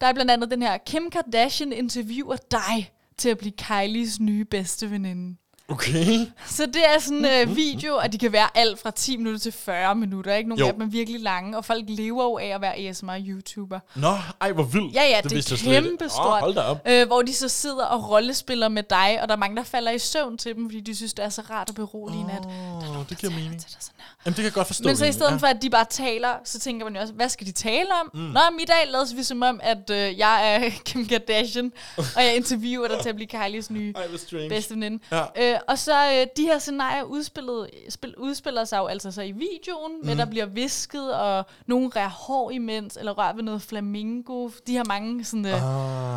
Der er blandt andet den her, Kim Kardashian interviewer dig til at blive Kylies nye bedste veninde. Okay. Så det er sådan en øh, video, og de kan være alt fra 10 minutter til 40 minutter. Ikke? Nogle Jo. af dem er virkelig lange, og folk lever jo af at være ASMR-YouTuber. Nå, ej, hvor vildt. Ja, ja, det, det er kæmpe stort. hold da op. Øh, hvor de så sidder og rollespiller med dig, og der er mange, der falder i søvn til dem, fordi de synes, det er så rart at berolige nat. Åh, det giver mening. Til dig sådan her. Jamen, det kan jeg godt forstå. Men så i stedet ja. for, at de bare taler, så tænker man jo også, hvad skal de tale om? Mm. Nå, i dag lader vi som om, at øh, jeg er Kim Kardashian, og jeg interviewer dig til at blive Kylies nye bedste veninde. Ja. Øh, og så øh, de her scenarier udspillet, spil, udspiller sig jo altså så i videoen, mm. med der bliver visket, og nogen rører hår imens, eller rører ved noget flamingo. De har mange sådan øh,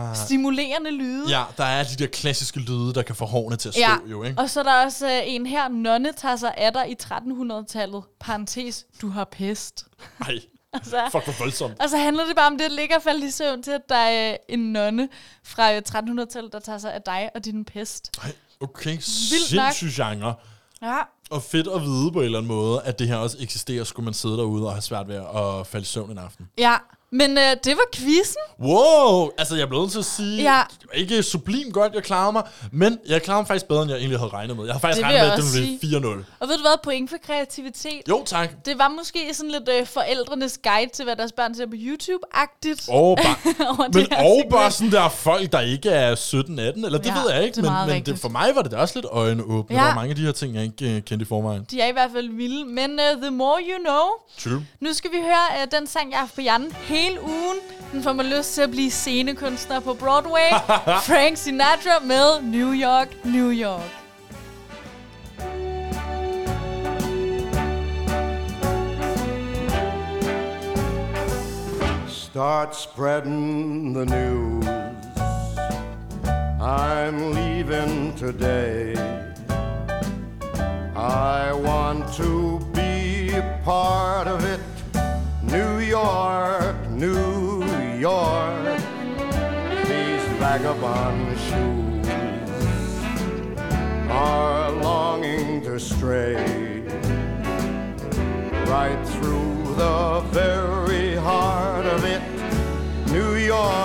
Ah. stimulerende lyde. Ja, der er de der klassiske lyde, der kan få hårene til at stå, Ja, jo, ikke? og så er der også øh, en her, nonne tager sig af dig i 1300-tallet, parentes, du har pest. Ej, Altså, fuck, hvor voldsomt. og så handler det bare om det at ligge og falde i søvn til, at der er øh, en nonne fra øh, 1300-tallet, der tager sig af dig og din pest. Ej, okay, nok. sindssyg genre. Ja, Og fedt at vide på en eller anden måde, at det her også eksisterer, skulle man sidde derude og have svært ved at falde i søvn en aften. ja. Men øh, det var quizzen. Wow! Altså, jeg blev nødt til at sige, Ja. det var ikke sublim godt, jeg klarede mig, men jeg klarede mig faktisk bedre, end jeg egentlig havde regnet med. Jeg havde faktisk Det regnet med, at det ville blive 4-0. Og ved du hvad, point for kreativitet. Jo, tak. Det var måske sådan lidt øh, forældrenes guide til, hvad deres børn ser på YouTube-agtigt. Bare, det men og bare sådan der folk, der ikke er 17-18, eller det Ja, ved jeg ikke, det men, men det, for mig var det da også lidt øjenåbne. Ja. Der var mange af de her ting, jeg ikke uh, kendte i forvejen. De er i hvert fald vilde, men uh, the more you know. True. Nu skal vi høre uh, den sang, jeg har haft på hjernen hele ugen. Den får mig lyst til at blive scenekunstner på Broadway. Frank Sinatra med New York, New York. Start spreading the news. I'm leaving today. I want to be part of it. New York, New York. These vagabond shoes are longing to stray right through the very heart of it. New York,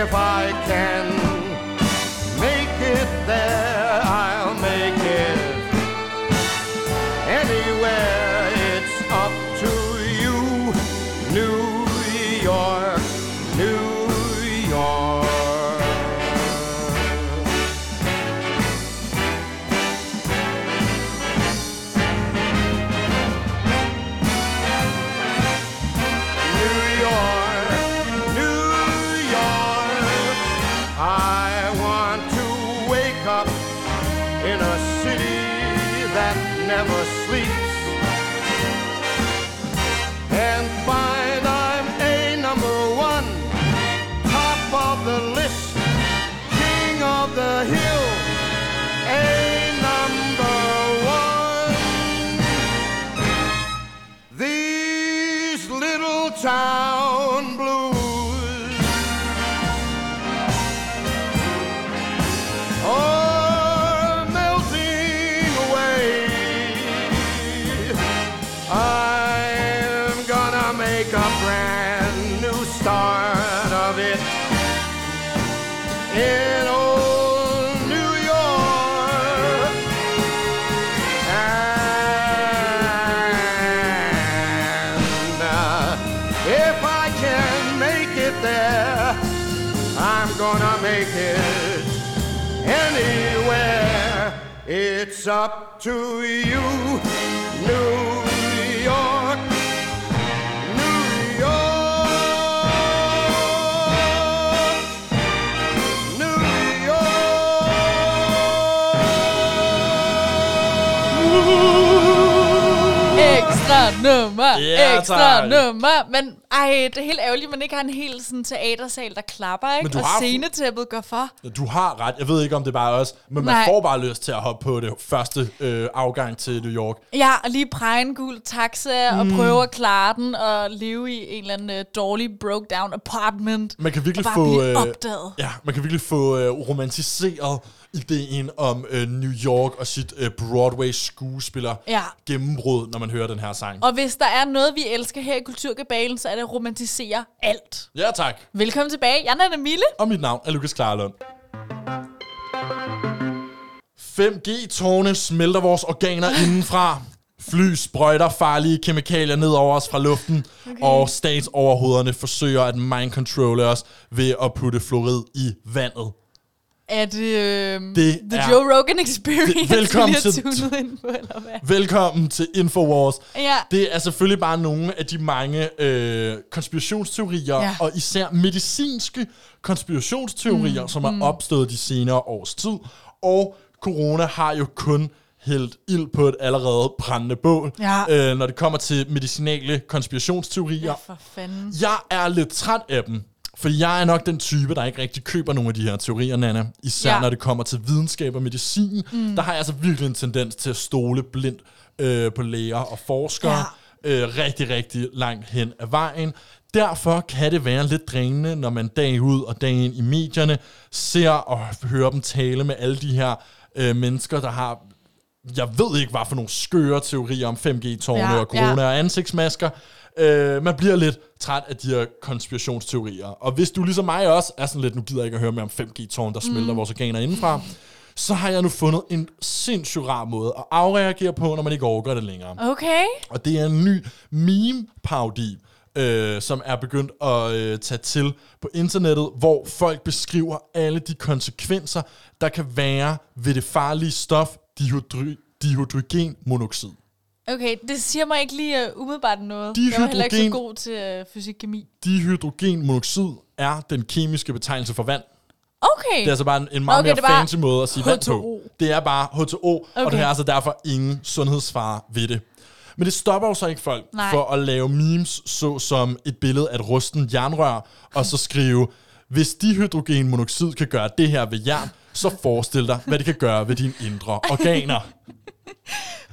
If I can up to you, New York, New York, New Ekstra nummer, Ja, ekstra tak. nummer. Men ej, det er helt ærgerligt, at man ikke har en hel sådan, teatersal, der klapper, ikke? Men du og har- scenetæppet går for. Du har ret. Jeg ved ikke, om det er bare os, men man Nej. får bare lyst til at hoppe på det første øh, afgang til New York. Ja, og lige præge en gul taxa Mm. og prøve at klare den og leve i en eller anden uh, dårlig broke down apartment. Man kan virkelig få, øh, opdaget. Ja, man kan virkelig få øh, romantiseret ideen om øh, New York og sit øh, Broadway-skuespiller Ja. gennembrud, når man hører den her sang. Og hvis der er noget, vi elsker her i Kulturkabalen, så er det at romantisere alt. Ja, tak. Velkommen tilbage. Jeg er Mille. Og mit navn er Lukas Klarlund. 5G-tårne smelter vores organer indenfra. Fly sprøjter farlige kemikalier ned over os fra luften, okay. og statsoverhovederne forsøger at mind-controlle os ved at putte fluorid i vandet. Det, øh, Det The er- Joe Rogan Experience, Det- velkommen til- ind på, eller hvad? Velkommen til Infowars. Ja. Det er selvfølgelig bare nogle af de mange øh, konspirationsteorier, Ja. ja. og især medicinske konspirationsteorier, mm, som er mm. opstået de senere års tid. Og corona har jo kun hældt ild på et allerede brændende bål, Ja. øh, når det kommer til medicinale konspirationsteorier. Ja, for fanden. Jeg er lidt træt af dem. For jeg er nok den type, der ikke rigtig køber nogle af de her teorier, Nana. Især Ja. når det kommer til videnskab og medicin. Mm. Der har jeg altså virkelig en tendens til at stole blindt øh, på læger og forskere. Ja. Øh, rigtig, rigtig langt hen ad vejen. Derfor kan det være lidt drænende, når man dag ud og dag ind i medierne ser og hører dem tale med alle de her øh, mennesker, der har jeg ved ikke, hvad for nogle skøre teorier om 5G-tårne Ja, ja, og corona ja. og ansigtsmasker. Øh, man bliver lidt træt af de her konspirationsteorier. Og hvis du ligesom mig også er sådan lidt, nu gider jeg ikke at høre mere om 5G-tårne, der smelter mm. vores organer indenfra, så har jeg nu fundet en sindssygt rar måde at afreagere på, når man ikke overgår det længere. Okay. Og det er en ny meme-parodi, øh, som er begyndt at øh, tage til på internettet, hvor folk beskriver alle de konsekvenser, der kan være ved det farlige stof dihydry- dihydrogenmonoxid. Okay, det siger mig ikke lige uh, umiddelbart noget. Jeg var heller ikke så Dihydrogen- god til uh, fysik-kemi. Dihydrogenmonoxid er den kemiske betegnelse for vand. Okay. Det er altså bare en, en meget Okay, det mere er fancy måde at sige vand på. H2O. Det er bare H2O, okay. og der er altså derfor ingen sundhedsfare ved det. Men det stopper jo så ikke folk Nej. for at lave memes, så som et billede af et rusten jernrør, og så skrive, hvis dihydrogenmonoxid kan gøre det her ved jern, så forestil dig, hvad det kan gøre ved dine indre organer.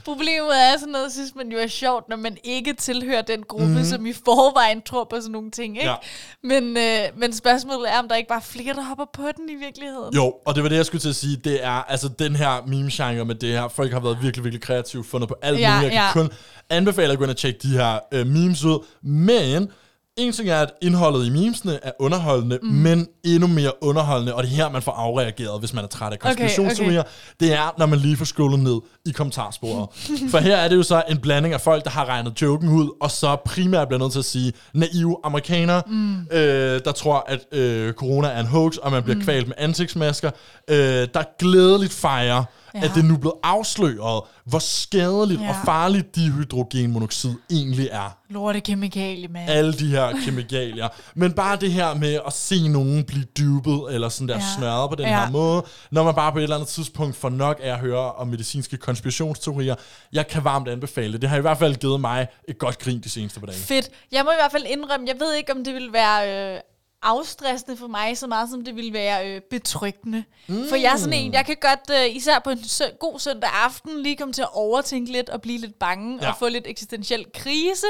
Problemet er sådan noget, synes man jo er sjovt, når man ikke tilhører den gruppe, mm-hmm. som i forvejen tror på sådan nogle ting, ikke? Ja. Men, øh, men spørgsmålet er, om der ikke bare er flere, der hopper på den i virkeligheden. Jo, og det var det, jeg skulle til at sige. Det er altså den her meme-genre med det her. Folk har været virkelig, virkelig kreative, fundet på alt Ja, muligt. Jeg kan ja. kun anbefale at gå ind og tjekke de her øh, memes ud. Men en ting er, at indholdet i memesene er underholdende, mm. men endnu mere underholdende, og det er her, man får afreageret, hvis man er træt af konspirationsteorier. Okay, okay. Det er, når man lige får scrollet ned i kommentarsporet. For her er det jo så en blanding af folk, der har regnet joken ud, og så primært bliver nødt til at sige naive amerikanere, mm. øh, der tror, at øh, corona er en hoax, og man bliver mm. kvalt med ansigtsmasker, øh, der glædeligt fejrer, ja. at det nu blevet afsløret, hvor skadeligt Ja. og farligt dihydrogenmonoxid egentlig er Lorte kemikalie, mand. alle de her kemikalier. Men bare det her med at se nogen blive dybet, eller sådan der Ja. snørret på den Ja. her måde, når man bare på et eller andet tidspunkt får nok af at høre om medicinske konspirationsteorier. Jeg kan varmt anbefale det. Det har i hvert fald givet mig et godt grin de seneste par dage. Fedt. Jeg må i hvert fald indrømme, jeg ved ikke, om det vil være øh, afstressende for mig, så meget som det vil være øh, betryggende. Mm. For jeg er sådan en, jeg kan godt, øh, især på en sø- god søndag aften, lige komme til at overtænke lidt og blive lidt bange ja. Og få lidt eksistentiel krise.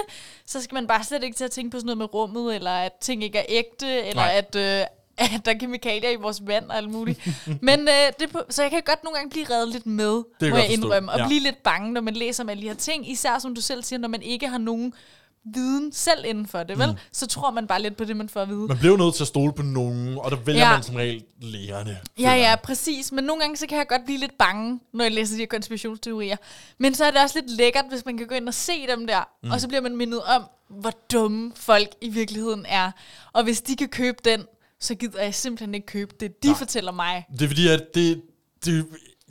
Så skal man bare slet ikke til at tænke på sådan noget med rummet, eller at ting ikke er ægte, eller Nej. at... Øh, at der er kemikalier i vores vand og alt muligt. Men øh, det, så jeg kan godt nogle gange blive reddet lidt med, kan må jeg forstå. indrømme. Og Ja. blive lidt bange, når man læser om alle de her ting. Især som du selv siger, når man ikke har nogen viden selv inden for det, vel? Mm. Så tror man bare lidt på det, man får at vide. Man bliver nødt til at stole på nogen, og der vælger Ja. man som regel lægerne. Ja, ja, præcis. Men nogle gange så kan jeg godt blive lidt bange, når jeg læser de her konspirationsteorier. Men så er det også lidt lækkert, hvis man kan gå ind og se dem der, mm. og så bliver man mindet om, hvor dumme folk i virkeligheden er. Og hvis de kan købe den, så gider jeg simpelthen ikke købe det, de Nej. fortæller mig. Det er fordi, at det, det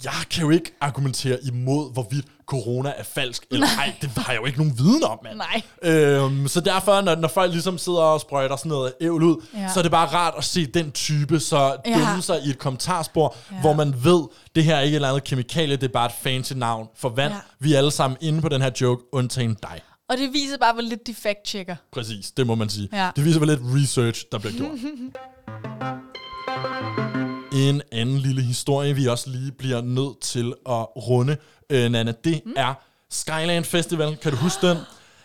jeg kan jo ikke argumentere imod, hvorvidt corona er falsk, eller ej, det har jeg jo ikke nogen viden om, mand. Nej. Øhm, så derfor, når, når folk ligesom sidder og sprøjter sådan noget ævl ud, Ja. så er det bare rart at se den type, så Ja. dumme sig i et kommentarspor, Ja. hvor man ved, det her er ikke et eller andet kemikalie, det er bare et fancy navn for vand. Ja. Vi er alle sammen inde på den her joke, undtagen dig. Og det viser bare, hvor lidt de fact-checker. Præcis, det må man sige. Ja. Det viser, hvor lidt research, der bliver gjort. En anden lille historie, vi også lige bliver nødt til at runde, øh, Nana, det mm. er Skyland Festival. Kan du huske den?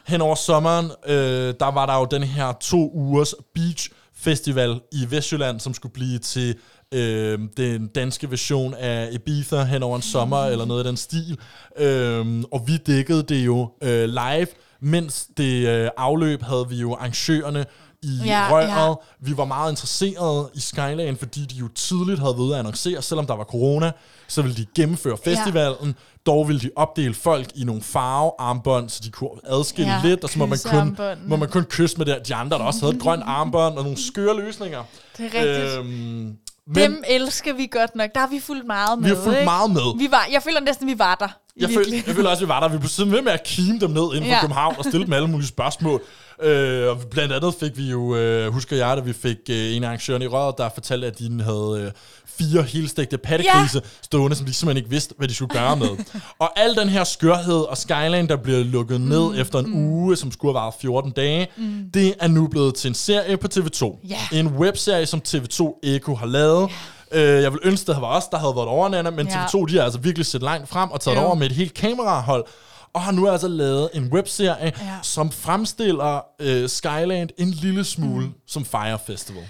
Hen over sommeren, øh, der var der jo den her to ugers beach festival i Vestjylland, som skulle blive til øh, den danske version af Ibiza hen over en sommer, eller noget af den stil. Øh, og vi dækkede det jo øh, live, mens det øh, afløb havde vi jo arrangørerne i Ja, røret. ja. Vi var meget interesserede i Skyland, fordi de jo tidligt havde været ude at annoncere, selvom der var corona, så ville de gennemføre festivalen. Ja. Dog ville de opdele folk i nogle farvearmbånd, så de kunne adskille Ja, lidt, og så må man, kun, må man kun kysse med der, de andre, der også havde et grønt armbånd og nogle skøre løsninger. Det er rigtigt. Øhm, men Dem elsker vi godt nok. Der har vi fulgt meget med. Vi har fulgt ikke? meget med. Vi var, jeg føler næsten, vi var der. Jeg, føl, jeg føler også, at vi var der. Vi blev ved med at kime dem ned for Ja. København og stille dem alle mulige spørgsmål. Øh, og blandt andet fik vi jo, øh, husker jeg, da vi fik øh, en af arrangørerne i røret, der fortalte, at de havde øh, fire helstegte pattegrise ja. stående, som de simpelthen ikke vidste, hvad de skulle gøre med. og al den her skørhed og Skyline, der bliver lukket ned mm, efter en mm. uge, som skulle have varet 14 dage, mm. det er nu blevet til en serie på TV2. Ja. En webserie, som TV2 Eko har lavet. Øh, jeg vil ønske, det havde været os, der havde været overnander, men Ja. TV2 de har altså virkelig set langt frem og taget Jo. over med et helt kamerahold, og har nu altså lavet en webserie, Ja. som fremstiller øh, Skyland en lille smule mm. som Fire Festival.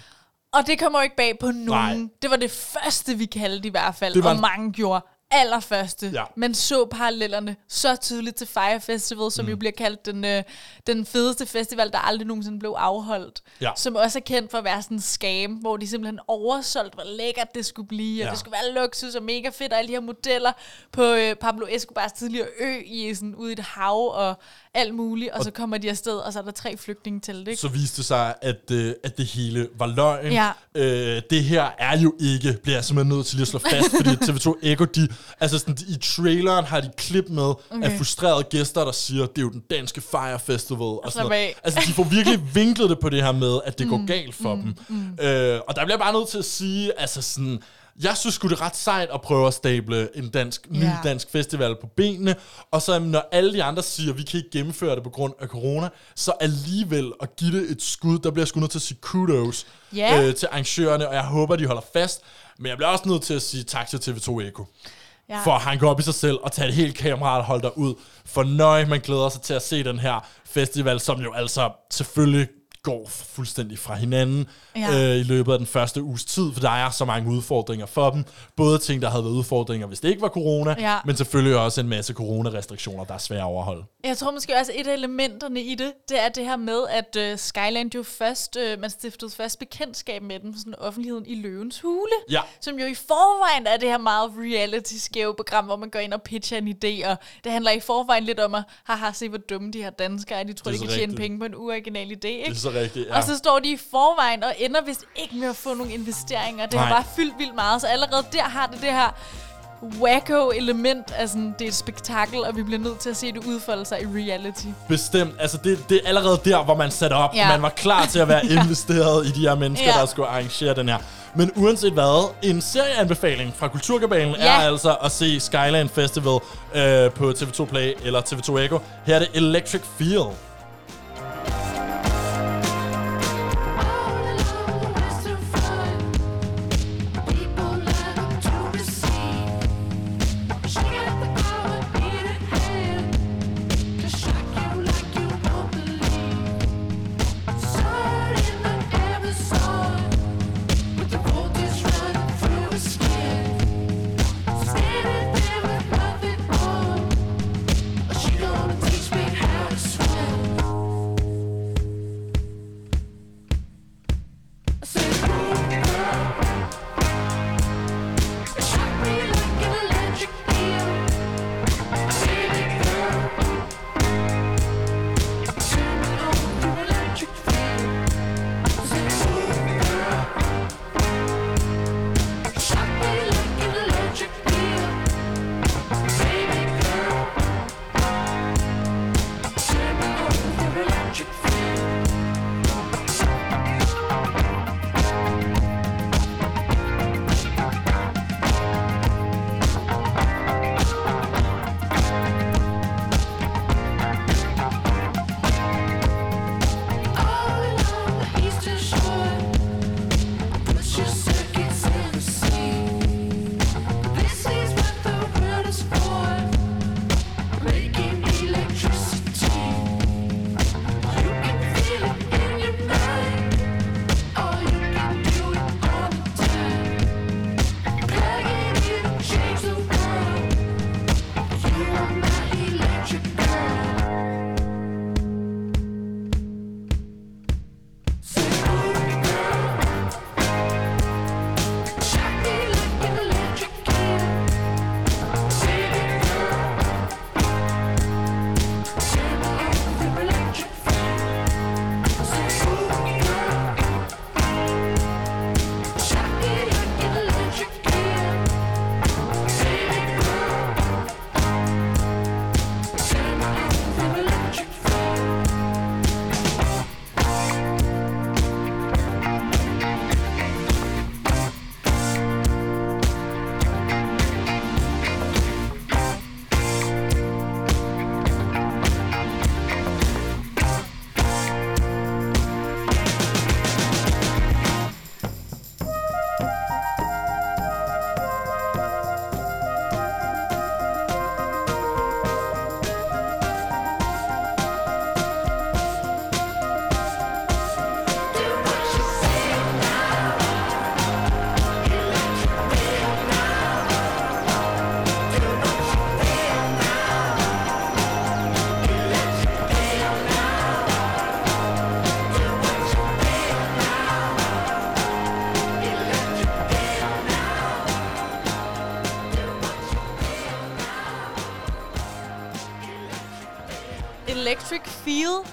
Og det kommer jo ikke bag på nogen. Nej. Det var det første, vi kaldte i hvert fald, Det var og mange gjorde. Allerførste. Ja. Man så parallellerne så tydeligt til Fire Festival, som mm. jo bliver kaldt den, øh, den fedeste festival, der aldrig nogensinde blev afholdt. Ja. Som også er kendt for at være sådan en scam, hvor de simpelthen oversolgt, hvor lækkert det skulle blive, og Ja. det skulle være luksus og mega fedt, og alle de her modeller på øh, Pablo Escobars tidligere ø i sådan, ude i et hav og alt muligt, og, og så kommer de afsted, og så er der tre flygtningetelt, ikke? Så viste det sig, at, øh, at det hele var løgn. Ja. Øh, det her er jo ikke, bliver jeg simpelthen nødt til lige at slå fast, fordi TV2 Eko, de, altså sådan, i traileren har de klip med okay. af frustrerede gæster, der siger, det er jo den danske Fire Festival. Og sådan Slap noget. Altså, de får virkelig vinklet det på det her med, at det mm, går galt for mm, dem. Mm. Øh, og der bliver jeg bare nødt til at sige, altså sådan, jeg synes sgu det er ret sejt at prøve at stable en dansk, ny Ja. dansk festival på benene, og så når alle de andre siger, at vi kan ikke gennemføre det på grund af corona, så alligevel at give det et skud, der bliver jeg sgu nødt til at sige kudos Ja. øh, til arrangørerne, og jeg håber, de holder fast. Men jeg bliver også nødt til at sige tak til TV2 Eko. Ja. For at han går op i sig selv og tage et helt kamera og holde derud. For nøj, man glæder sig til at se den her festival, som jo altså selvfølgelig går fuldstændig fra hinanden Ja. øh, i løbet af den første uges tid, for der er så mange udfordringer for dem. Både ting, der havde været udfordringer, hvis det ikke var corona, Ja. men selvfølgelig også en masse coronarestriktioner, der er svære at overholde. Jeg tror måske også, et af elementerne i det, det er det her med, at uh, Skyland jo først, uh, man stiftede først bekendtskab med den, sådan offentligheden i Løvens Hule. Ja. Som jo i forvejen er det her meget reality-skæve program, hvor man går ind og pitcher en idé, og det handler i forvejen lidt om at, haha, se hvor dumme de her danskere er, de tror, de kan så tjene rigtigt. penge på en uoriginal idé, ikke? Det er så rigtigt, ja. Og så står de i forvejen og ender vist ikke med at få nogle investeringer. Det har Nej. bare fyldt vildt meget, så allerede der har det det her wacko element, altså det er et spektakel, og vi bliver nødt til at se det udfolde sig i reality. Bestemt. Altså, det, det er allerede der, hvor man satte op. Ja. Ja. Man var klar til at være investeret i de her mennesker, Ja. ja. der skulle arrangere den her. Men uanset hvad, en serieanbefaling fra Kulturkabalen Ja. ja. er altså at se Skyland Festival øh, på TV2 Play eller TV2 Echo. Her er det Electric Feel.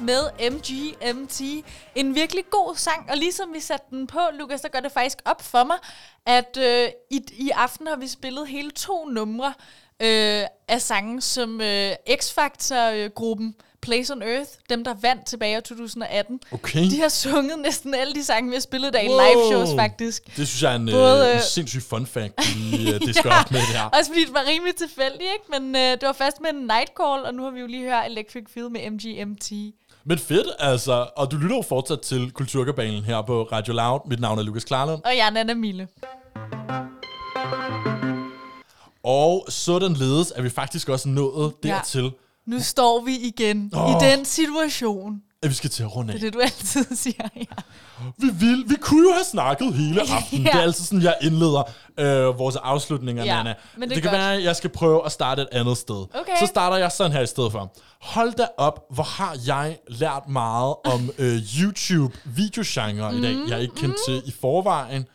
Med MGMT. En virkelig god sang, og ligesom vi satte den på, Lukas, der gør det faktisk op for mig, at øh, i, i aften har vi spillet hele to numre øh, af sange, som øh, X-Factor-gruppen Place on Earth, dem der vandt tilbage i 2018, Okay. de har sunget næsten alle de sange, vi har spillet der i Wow. live shows faktisk. Det synes jeg er en, Både, Både, øh, en øh, sindssyg fun fact, lige øh, det skal op med det her. Også fordi det var rimelig tilfældigt, ikke? Men øh, det var først med en Nightcall, og nu har vi jo lige hørt Electric Feel med MGMT. Men fedt, altså. Og du lytter jo fortsat til Kulturkabalen her på Radio Loud. Mit navn er Lukas Klarlund. Og jeg er Nana Mille. Og sådan ledes er vi faktisk også nået Ja. dertil, Nu står vi igen oh. I den situation. At vi skal til at runde af. Det er det, du altid siger, ja. Vi, vil, vi kunne jo have snakket hele aftenen. Ja. Det er altid sådan, jeg indleder øh, vores afslutninger, Ja, Nana. men det det kan godt. være, at jeg skal prøve at starte et andet sted. Okay. Så starter jeg sådan her i stedet for. Hold da op, hvor har jeg lært meget om øh, YouTube-videogenre i dag, Mm, jeg ikke kendte til i forvejen.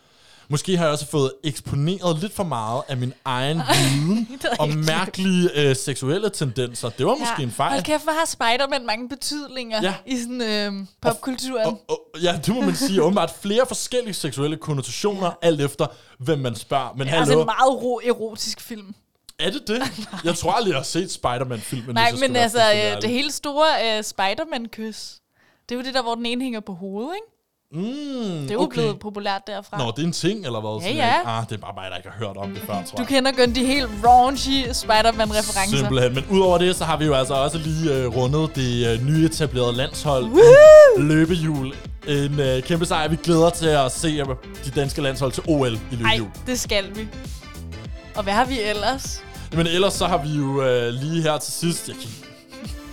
Måske har jeg også fået eksponeret lidt for meget af min egen viden rigtigt. mærkelige øh, seksuelle tendenser. Det var måske en fejl. Hold kæft, hvor har Spider-Man mange betydninger Ja. i sådan øh, popkulturen. Og, og, ja, det må man sige. Åbenbart flere forskellige seksuelle konnotationer, ja. alt efter, hvem man spørger. Men Det er altså hallo, en meget ro- erotisk film. er det det? Jeg tror aldrig, jeg har set Spider-Man-filmen. Nej, men altså, øh, det hele store øh, Spider-Man-kys, det er jo det der, hvor den ene hænger på hovedet, ikke? Mm, Det er jo okay. blevet populært derfra. Nå, det er en ting, eller hvad? Ja, ja. Ah, det er bare mig, der ikke har hørt om det før, tror Du jeg. kender kun de helt raunchy Spider-Man-referencer. Simpelthen. Men udover det, så har vi jo altså også lige øh, rundet det øh, nye etablerede landshold. Woo! Løbehjul. En øh, kæmpe sejr. Vi glæder til at se øh, de danske landshold til OL i Nej, løbehjul. det skal vi. Og hvad har vi ellers? Men ellers så har vi jo øh, lige her til sidst... Jeg kan,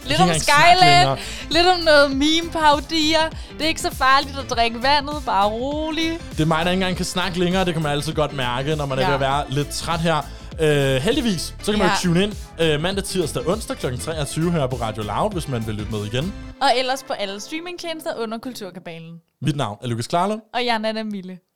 Lidt om. Skyland, lidt om noget meme-paudier. Det er ikke så farligt at drikke vandet, bare rolig. Det er mig, der ikke engang kan snakke længere. Det kan man altid godt mærke, når man ja. er ved at være lidt træt her. Uh, heldigvis, så kan man Ja. jo tune ind uh, mandag, tirsdag, onsdag kl. 23 her på Radio Loud, hvis man vil lytte med igen. Og ellers på alle streamingtjenester under Kulturkabalen. Mit navn er Lukas Klarlund. Og jeg er Nana Mille.